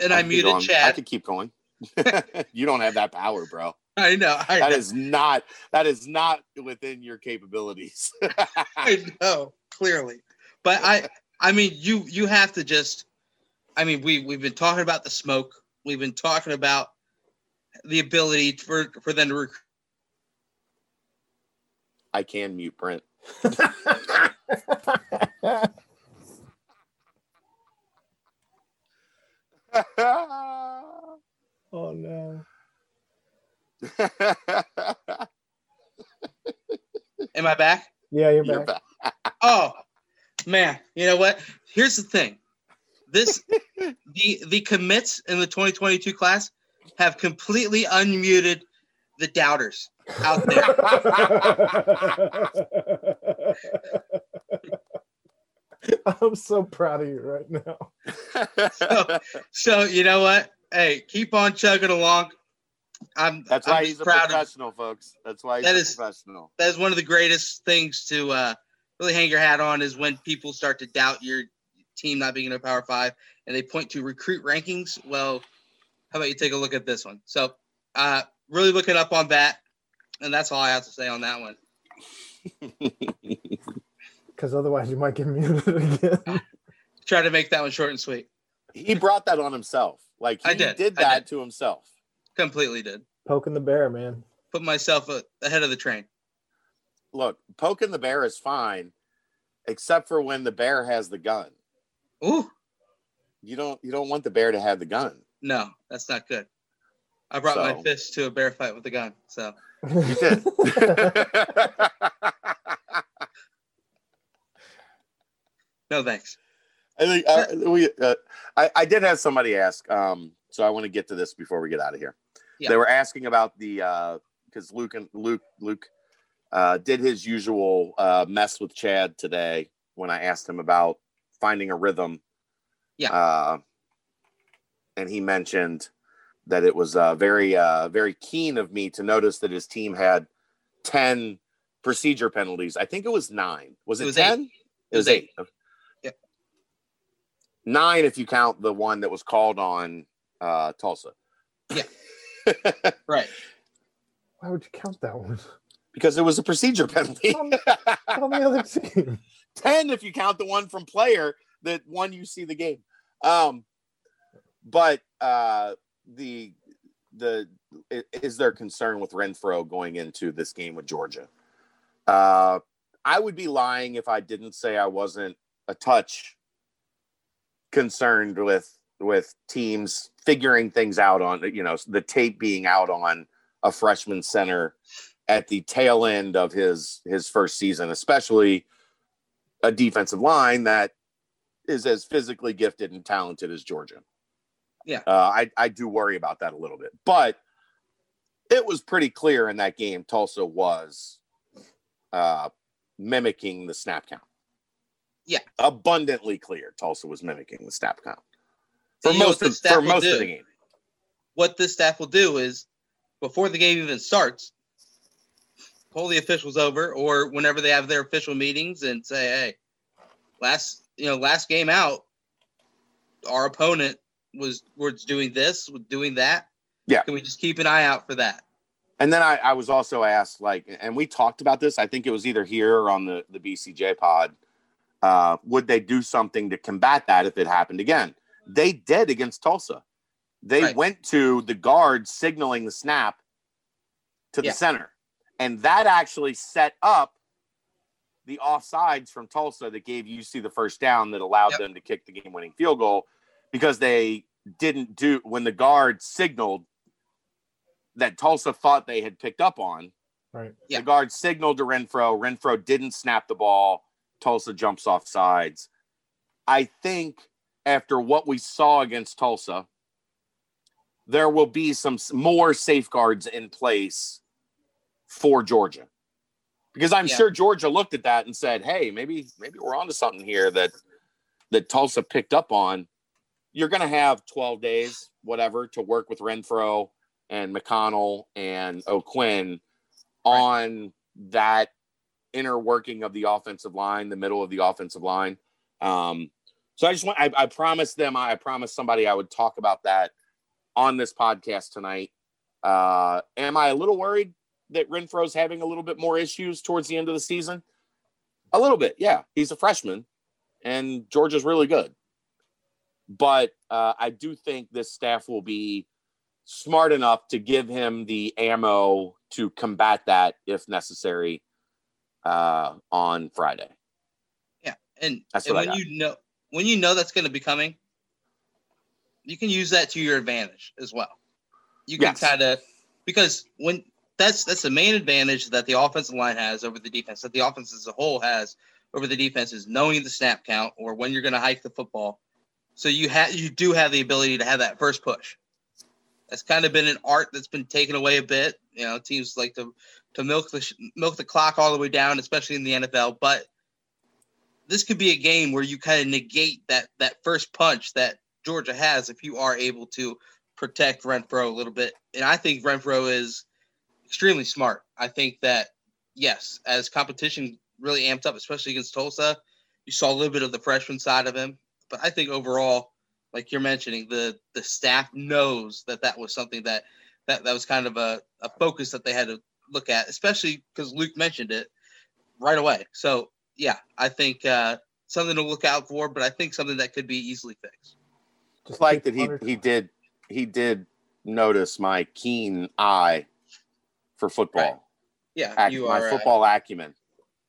Speaker 3: And
Speaker 1: I
Speaker 3: could keep
Speaker 1: muted
Speaker 3: going. I
Speaker 1: Chad.
Speaker 3: could keep going. you don't have that power, bro.
Speaker 1: I know. I
Speaker 3: That
Speaker 1: know.
Speaker 3: is not that is not within your capabilities.
Speaker 1: I know clearly, but I I mean you you have to just I mean we we've been talking about the smoke. We've been talking about the ability for for them to recruit.
Speaker 3: I can mute Brent.
Speaker 2: oh no.
Speaker 1: Am I back?
Speaker 2: Yeah, you're,
Speaker 3: You're
Speaker 2: back.
Speaker 3: back.
Speaker 1: Oh man, you know what? Here's the thing. This the the commits in the 2022 class have completely unmuted the doubters out there.
Speaker 2: I'm so proud of you right now.
Speaker 1: so you know what? Hey, keep on chugging along. I'm
Speaker 3: That's
Speaker 1: I'm
Speaker 3: why
Speaker 1: just
Speaker 3: he's a
Speaker 1: proud of
Speaker 3: professional, folks. That's why he's
Speaker 1: That
Speaker 3: a
Speaker 1: is-
Speaker 3: professional.
Speaker 1: that is one of the greatest things to uh, really hang your hat on is when people start to doubt your team not being in a power five and they point to recruit rankings. Well, how about you take a look at this one? So, uh, really looking up on that, and that's all I have to say on that one.
Speaker 2: Because otherwise you might get muted again.
Speaker 1: Try to make that one short and sweet.
Speaker 3: he brought that on himself. Like he
Speaker 1: I did. I
Speaker 3: that
Speaker 1: did.
Speaker 3: to himself.
Speaker 1: Completely did.
Speaker 2: Poking the bear, man.
Speaker 1: Put myself uh, ahead of the train.
Speaker 3: Look, poking the bear is fine, except for when the bear has the gun.
Speaker 1: Ooh,
Speaker 3: You don't you don't want the bear to have the gun.
Speaker 1: no, that's not good. I brought my fist to a bear fight with a gun. So
Speaker 3: You did.
Speaker 1: no thanks.
Speaker 3: I think uh, we. Uh, I, I did have somebody ask. Um, so I want to get to this before we get out of here.
Speaker 1: Yeah.
Speaker 3: They were asking about the because Luke and Luke Luke uh, did his usual uh, mess with Chad today when I asked him about finding a rhythm.
Speaker 1: Yeah.
Speaker 3: Uh, and he mentioned that it was uh, very uh, very keen of me to notice that his team had ten procedure penalties. I think it was nine. Was it,
Speaker 1: It was
Speaker 3: ten?
Speaker 1: eight.
Speaker 3: It was
Speaker 1: was eight.
Speaker 3: eight.
Speaker 1: Yep.
Speaker 3: Nine if you count the one that was called on uh, Tulsa.
Speaker 1: Yeah. Right.
Speaker 2: Why would you count that one?
Speaker 3: because it was a procedure penalty.
Speaker 2: On on the other team.
Speaker 3: 10 if you count the one from player that won you see the game. Um, but uh, the the is there concern with Renfro going into this game with Georgia? Uh, I would be lying if I didn't say I wasn't a touch concerned with with teams figuring things out on you know the tape being out on a freshman center at the tail end of his his first season, especially a defensive line that is as physically gifted and talented as Georgia.
Speaker 1: Yeah.
Speaker 3: uh, I I do worry about that a little bit, but it was pretty clear in that game. Tulsa was uh, mimicking the snap count.
Speaker 1: Yeah.
Speaker 3: abundantly clear. Tulsa was mimicking the snap count for most of, for most
Speaker 1: do?
Speaker 3: of the game.
Speaker 1: what this staff will do is before the game even starts, pull the officials over or whenever they have their official meetings and say, hey, last you know, last game out, our opponent was was doing this, was doing that.
Speaker 3: Yeah.
Speaker 1: Can we just keep an eye out for that?
Speaker 3: And then I, I was also asked, like, and we talked about this. I think it was either here or on the the BCJ pod. Uh, would they do something to combat that if it happened again? They did against Tulsa. They
Speaker 1: Right.
Speaker 3: went to the guard signaling the snap to the
Speaker 1: Yeah.
Speaker 3: center, and that actually set up the offsides from Tulsa that gave UC the first down that allowed
Speaker 1: Yep.
Speaker 3: them to kick the game-winning field goal because they didn't do when the guard signaled that Tulsa thought they had picked up on,
Speaker 2: Right.
Speaker 1: Yeah.
Speaker 3: The guard signaled to Renfro. Renfro didn't snap the ball. Tulsa jumps off sides. I think after what we saw against Tulsa, there will be some more safeguards in place for Georgia. Because I'm
Speaker 1: Yeah.
Speaker 3: sure Georgia looked at that and said, "Hey, maybe maybe we're onto something here that that Tulsa picked up on." You're going to have 12 days, whatever, to work with Renfro and McConnell and O'Quinn on that inner working of the offensive line, the middle of the offensive line. Um, so I just want I, I promised them I promised somebody I would talk about that on this podcast tonight. Uh, am I a little worried that Renfro's having a little bit more issues towards the end of the season? A little bit, yeah. He's a freshman, and Georgia's really good. But uh, I do think this staff will be smart enough to give him the ammo to combat that if necessary uh, on Friday.
Speaker 1: Yeah, and,
Speaker 3: That's
Speaker 1: and when you know when you know that's going to be coming, you can use that to your advantage as well. You can
Speaker 3: Yes.
Speaker 1: kind of because when that's that's the main advantage that the offensive line has over the defense, that the offense as a whole has over the defense is knowing the snap count or when you're going to hike the football. So you have you do have the ability to have that first push. That's kind of been an art that's been taken away a bit. You know, teams like to to milk the milk the clock all the way down, especially in the NFL. But this could be a game where you kind of negate that that first punch that Georgia has if you are able to protect Renfro a little bit. And I think Renfro is extremely smart. I think that yes, as competition really amped up, especially against Tulsa, you saw a little bit of the freshman side of him. But I think overall, like you're mentioning, the the staff knows that that was something that that that was kind of a, a focus that they had to look at, especially because Luke mentioned it right away. So yeah, I think uh, something to look out for, but I think something that could be easily fixed.
Speaker 2: Just
Speaker 3: like that he he did he did notice my keen eye for football,
Speaker 1: Right. Yeah,
Speaker 3: Ac-
Speaker 1: you
Speaker 3: my
Speaker 1: are uh,
Speaker 3: football acumen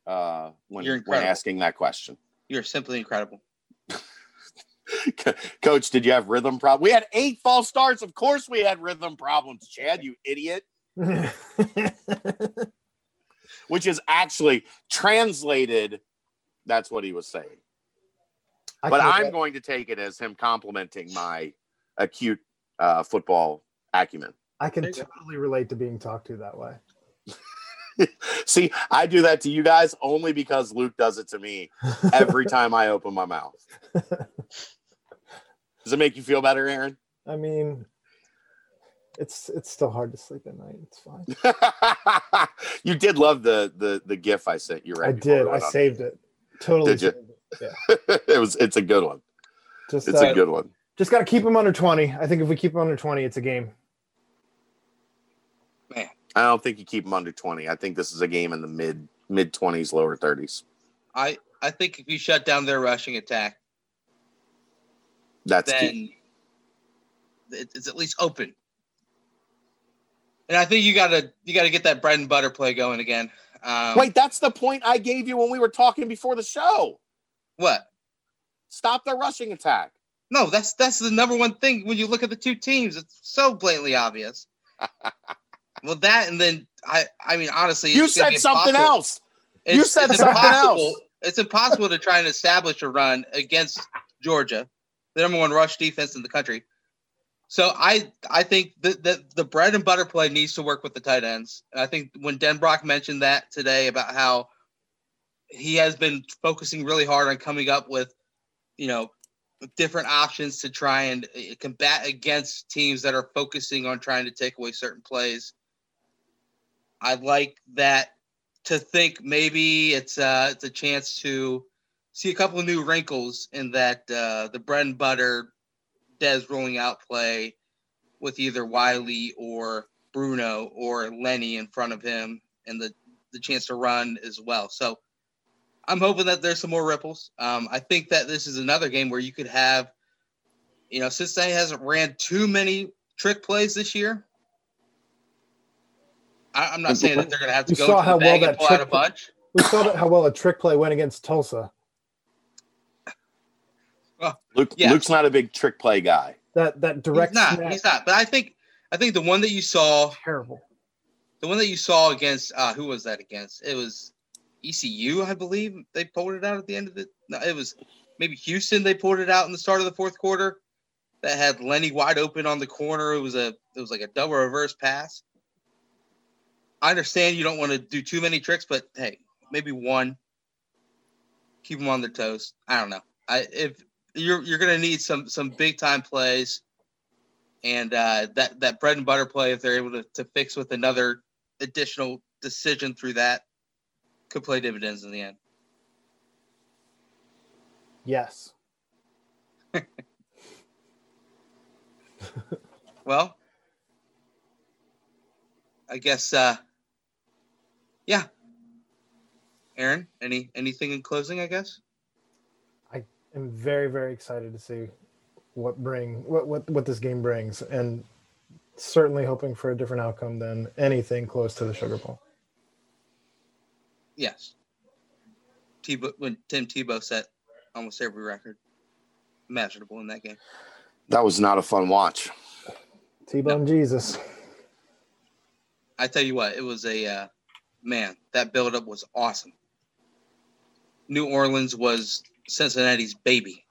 Speaker 3: uh, when when asking that question.
Speaker 1: you're simply incredible.
Speaker 3: Coach, did you have rhythm problem? We had eight false starts. Of course, we had rhythm problems. Chad, you idiot. Which is actually translated. That's what he was saying.
Speaker 2: I
Speaker 3: but I'm going to take it as him complimenting my acute uh, football acumen.
Speaker 2: I can
Speaker 1: There you go.
Speaker 2: totally relate to being talked to that way.
Speaker 3: See, I do that to you guys only because Luke does it to me every time I open my mouth. Does it make you feel better, Aaron?
Speaker 2: I mean, it's it's still hard to sleep at night. It's fine.
Speaker 3: you did love the the the gif I sent you, right?
Speaker 2: I did. I saved it. Totally.
Speaker 3: Did you?
Speaker 2: saved it.
Speaker 3: it was it's a good one.
Speaker 2: Just
Speaker 3: It's
Speaker 2: uh,
Speaker 3: a good one.
Speaker 2: just got to keep them under 20. I think if we keep them under 20, it's a game.
Speaker 3: Man, I don't think you keep them under 20. I think this is a game in the mid mid 20s, lower 30s.
Speaker 1: I I think if you shut down their rushing attack,
Speaker 3: That's
Speaker 1: then it- it's at least open. And I think you gotta you gotta get that bread and butter play going again. Um,
Speaker 3: Wait, that's the point I gave you when we were talking before the show.
Speaker 1: what?
Speaker 3: Stop the rushing attack.
Speaker 1: No, that's that's the number one thing when you look at the two teams. It's so blatantly obvious. well, that and then I I mean honestly,
Speaker 3: You said something else.
Speaker 1: It's,
Speaker 3: You said
Speaker 1: it's
Speaker 3: something
Speaker 1: impossible.
Speaker 3: else.
Speaker 1: It's impossible to try and establish a run against Georgia, the number one rush defense in the country. So I I think that the, the bread and butter play needs to work with the tight ends. I think when Denbrock mentioned that today about how he has been focusing really hard on coming up with, you know, different options to try and uh, combat against teams that are focusing on trying to take away certain plays. I like that to think maybe it's uh it's a chance to see a couple of new wrinkles in that uh the bread and butter Des rolling out play with either Wiley or Bruno or Lenny in front of him and the the chance to run as well. So I'm hoping that there's some more ripples. Um, I think that this is another game where you could have, you know, Cincinnati hasn't ran too many trick plays this year. I, I'm not saying that they're going to have to
Speaker 2: You
Speaker 1: go
Speaker 2: saw
Speaker 1: to
Speaker 2: how well
Speaker 1: and
Speaker 2: that
Speaker 1: pull out a bunch.
Speaker 2: We saw how well a trick play went against Tulsa.
Speaker 3: Luke
Speaker 1: Yeah.
Speaker 3: Luke's not a big trick play guy.
Speaker 2: That that direct
Speaker 1: he's not.
Speaker 2: snap,
Speaker 1: He's not. But I think I think the one that you saw
Speaker 2: terrible.
Speaker 1: the one that you saw against uh, who was that against? It was ECU, I believe. They pulled it out at the end of it. No, it was maybe Houston. They pulled it out in the start of the fourth quarter. That had Lenny wide open on the corner. It was a it was like a double reverse pass. I understand you don't want to do too many tricks, but hey, maybe one. Keep them on their toes. I don't know. I if you're you're gonna need some some big time plays, and uh, that that bread and butter play if they're able to, to fix with another additional decision through that could play dividends in the end.
Speaker 2: Yes.
Speaker 1: well, I guess uh yeah. Aaron, any anything in closing, I guess?
Speaker 2: I am very, very excited to see what bring what what, what this game brings and certainly hoping for a different outcome than anything close to the Sugar Bowl.
Speaker 1: Yes. Tebow when Tim Tebow set almost every record imaginable in that game.
Speaker 3: That was not a fun watch.
Speaker 2: T-Bone Jesus.
Speaker 1: I tell you what, it was a uh, man. That buildup was awesome. New Orleans was Cincinnati's baby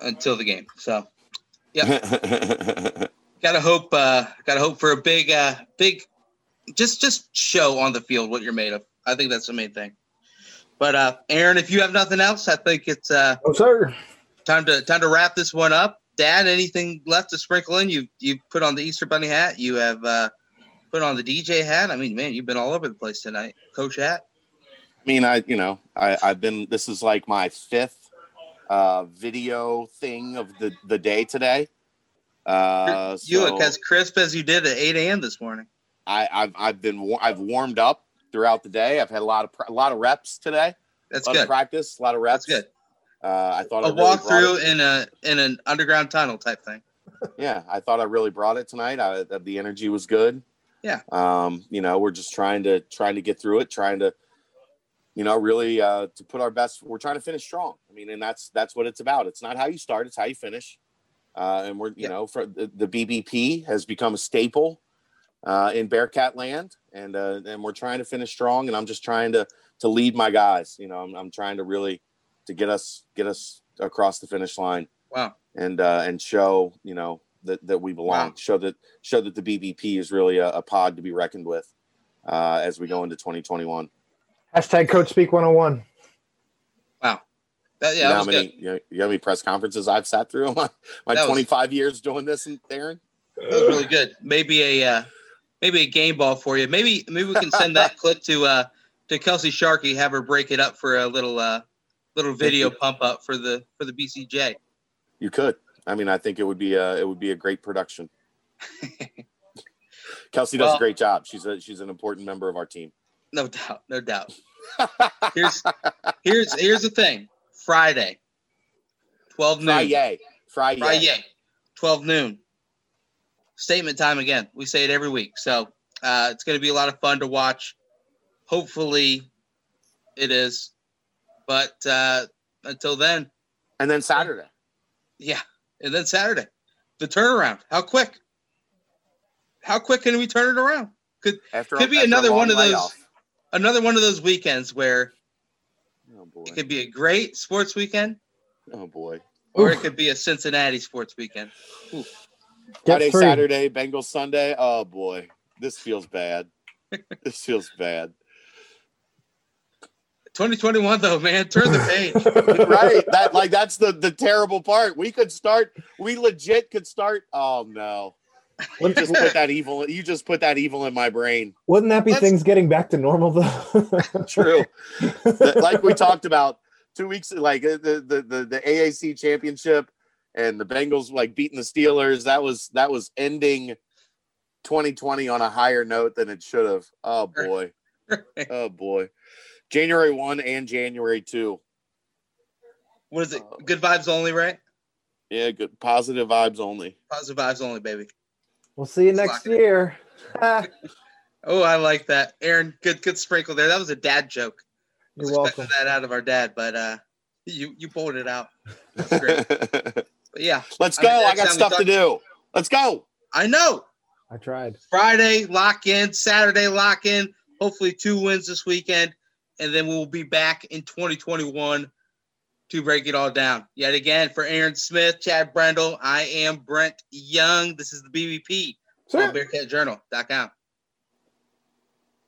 Speaker 1: until the game. So, yeah, gotta hope. Uh, gotta hope for a big, uh, big, just just show on the field what you're made of. I think that's the main thing. But uh, Aaron, if you have nothing else, I think it's uh,
Speaker 2: Oh, sir.
Speaker 1: time to time to wrap this one up. Dad, anything left to sprinkle in? You you put on the Easter Bunny hat. You have uh, put on the DJ hat. I mean, man, you've been all over the place tonight. Coach hat.
Speaker 3: I mean, I you know, I, I've been. This is like my fifth uh, video thing of the the day today. Uh,
Speaker 1: you
Speaker 3: so
Speaker 1: look as crisp as you did at 8 a.m. this morning.
Speaker 3: I, I've I've been I've warmed up throughout the day. I've had a lot of a lot of reps today.
Speaker 1: That's
Speaker 3: a lot
Speaker 1: good.
Speaker 3: of practice, a lot of reps.
Speaker 1: That's good.
Speaker 3: Uh, I thought I
Speaker 1: A
Speaker 3: really
Speaker 1: walk through
Speaker 3: it-
Speaker 1: in a in an underground tunnel type thing.
Speaker 3: yeah, I thought I really brought it tonight. I, the energy was good.
Speaker 1: Yeah.
Speaker 3: Um, you know, we're just trying to trying to get through it, trying to, you know, really uh, to put our best. We're trying to finish strong. I mean, and that's that's what it's about. It's not how you start; it's how you finish. Uh, and we're you
Speaker 1: Yeah.
Speaker 3: know, for the, the BBP has become a staple uh, in Bearcat land, and uh, and we're trying to finish strong. And I'm just trying to to lead my guys. You know, I'm, I'm trying to really to get us get us across the finish line
Speaker 1: Wow.
Speaker 3: and uh, and show you know that, that we belong.
Speaker 1: Wow.
Speaker 3: Show that show that the BBP is really a, a pod to be reckoned with uh, as we go into 2021.
Speaker 2: Hashtag Coach Speak 101. Wow.
Speaker 1: That, yeah,
Speaker 3: you, know
Speaker 1: that
Speaker 3: how
Speaker 1: was
Speaker 3: many,
Speaker 1: good.
Speaker 3: you, know, you know how many press conferences I've sat through in my, my
Speaker 1: That was-
Speaker 3: 25 years doing this, and Aaron?
Speaker 1: That was really good. Maybe a uh, maybe a game ball for you. Maybe maybe we can send that clip to uh, to Kelsey Sharkey. Have her break it up for a little uh, little video pump up for the for the BCJ.
Speaker 3: You could. I mean, I think it would be a it would be a great production. Kelsey does
Speaker 1: Well-
Speaker 3: a great job. She's a she's an important member of our team.
Speaker 1: No doubt, no doubt. Here's here's here's the thing. Friday, twelve noon.
Speaker 3: Friday, Friday,
Speaker 1: Friday, 12 noon. Statement time again. We say it every week. So uh, it's going to be a lot of fun to watch. Hopefully, it is. But uh, until then,
Speaker 3: and then Saturday.
Speaker 1: yeah. And then Saturday, the turnaround. How quick? How quick can we turn it around?
Speaker 3: After
Speaker 1: Could be another one of those-. Another one of those weekends where
Speaker 3: Oh boy!
Speaker 1: it could be a great sports weekend
Speaker 3: Oh boy!
Speaker 1: or it could be a Cincinnati sports weekend.
Speaker 2: Get
Speaker 3: Friday,
Speaker 2: free.
Speaker 3: Saturday, Bengals Sunday. Oh boy, this feels bad. this feels bad.
Speaker 1: 2021, though, man. Turn the page.
Speaker 3: right? That like that's the the terrible part. We could start. We legit could start. Oh no! You just put that evil. You just put that evil in my brain.
Speaker 2: Wouldn't that be
Speaker 1: Let's-
Speaker 2: things getting back to normal though?
Speaker 3: True. Like we talked about two weeks, like uh, the the the, the AAC championship and the Bengals like beating the Steelers. That was that was ending 2020 on a higher note than it should have. Oh boy. Oh boy. January one and January two.
Speaker 1: What is it? Good vibes only, right?
Speaker 3: Yeah, good positive vibes only.
Speaker 1: Positive vibes only, baby.
Speaker 2: We'll see you next
Speaker 1: lock it in.
Speaker 2: year.
Speaker 1: Oh, I like that, Aaron. Good, good sprinkle there. That was a dad joke. I was
Speaker 2: You're
Speaker 1: expecting
Speaker 2: welcome.
Speaker 1: that out of our dad, but uh, you you pulled it out. That's great. But yeah,
Speaker 3: Let's
Speaker 1: I mean,
Speaker 3: go. I got stuff to
Speaker 1: talk-
Speaker 3: do. Let's go.
Speaker 1: I know.
Speaker 2: I tried.
Speaker 1: Friday, lock in. Saturday, lock in. Hopefully, two wins this weekend. And then we'll be back in 2021 to break it all down. Yet again, for Aaron Smith, Chad Brendel, I am Brent Young. This is the BBP on BearcatJournal.com.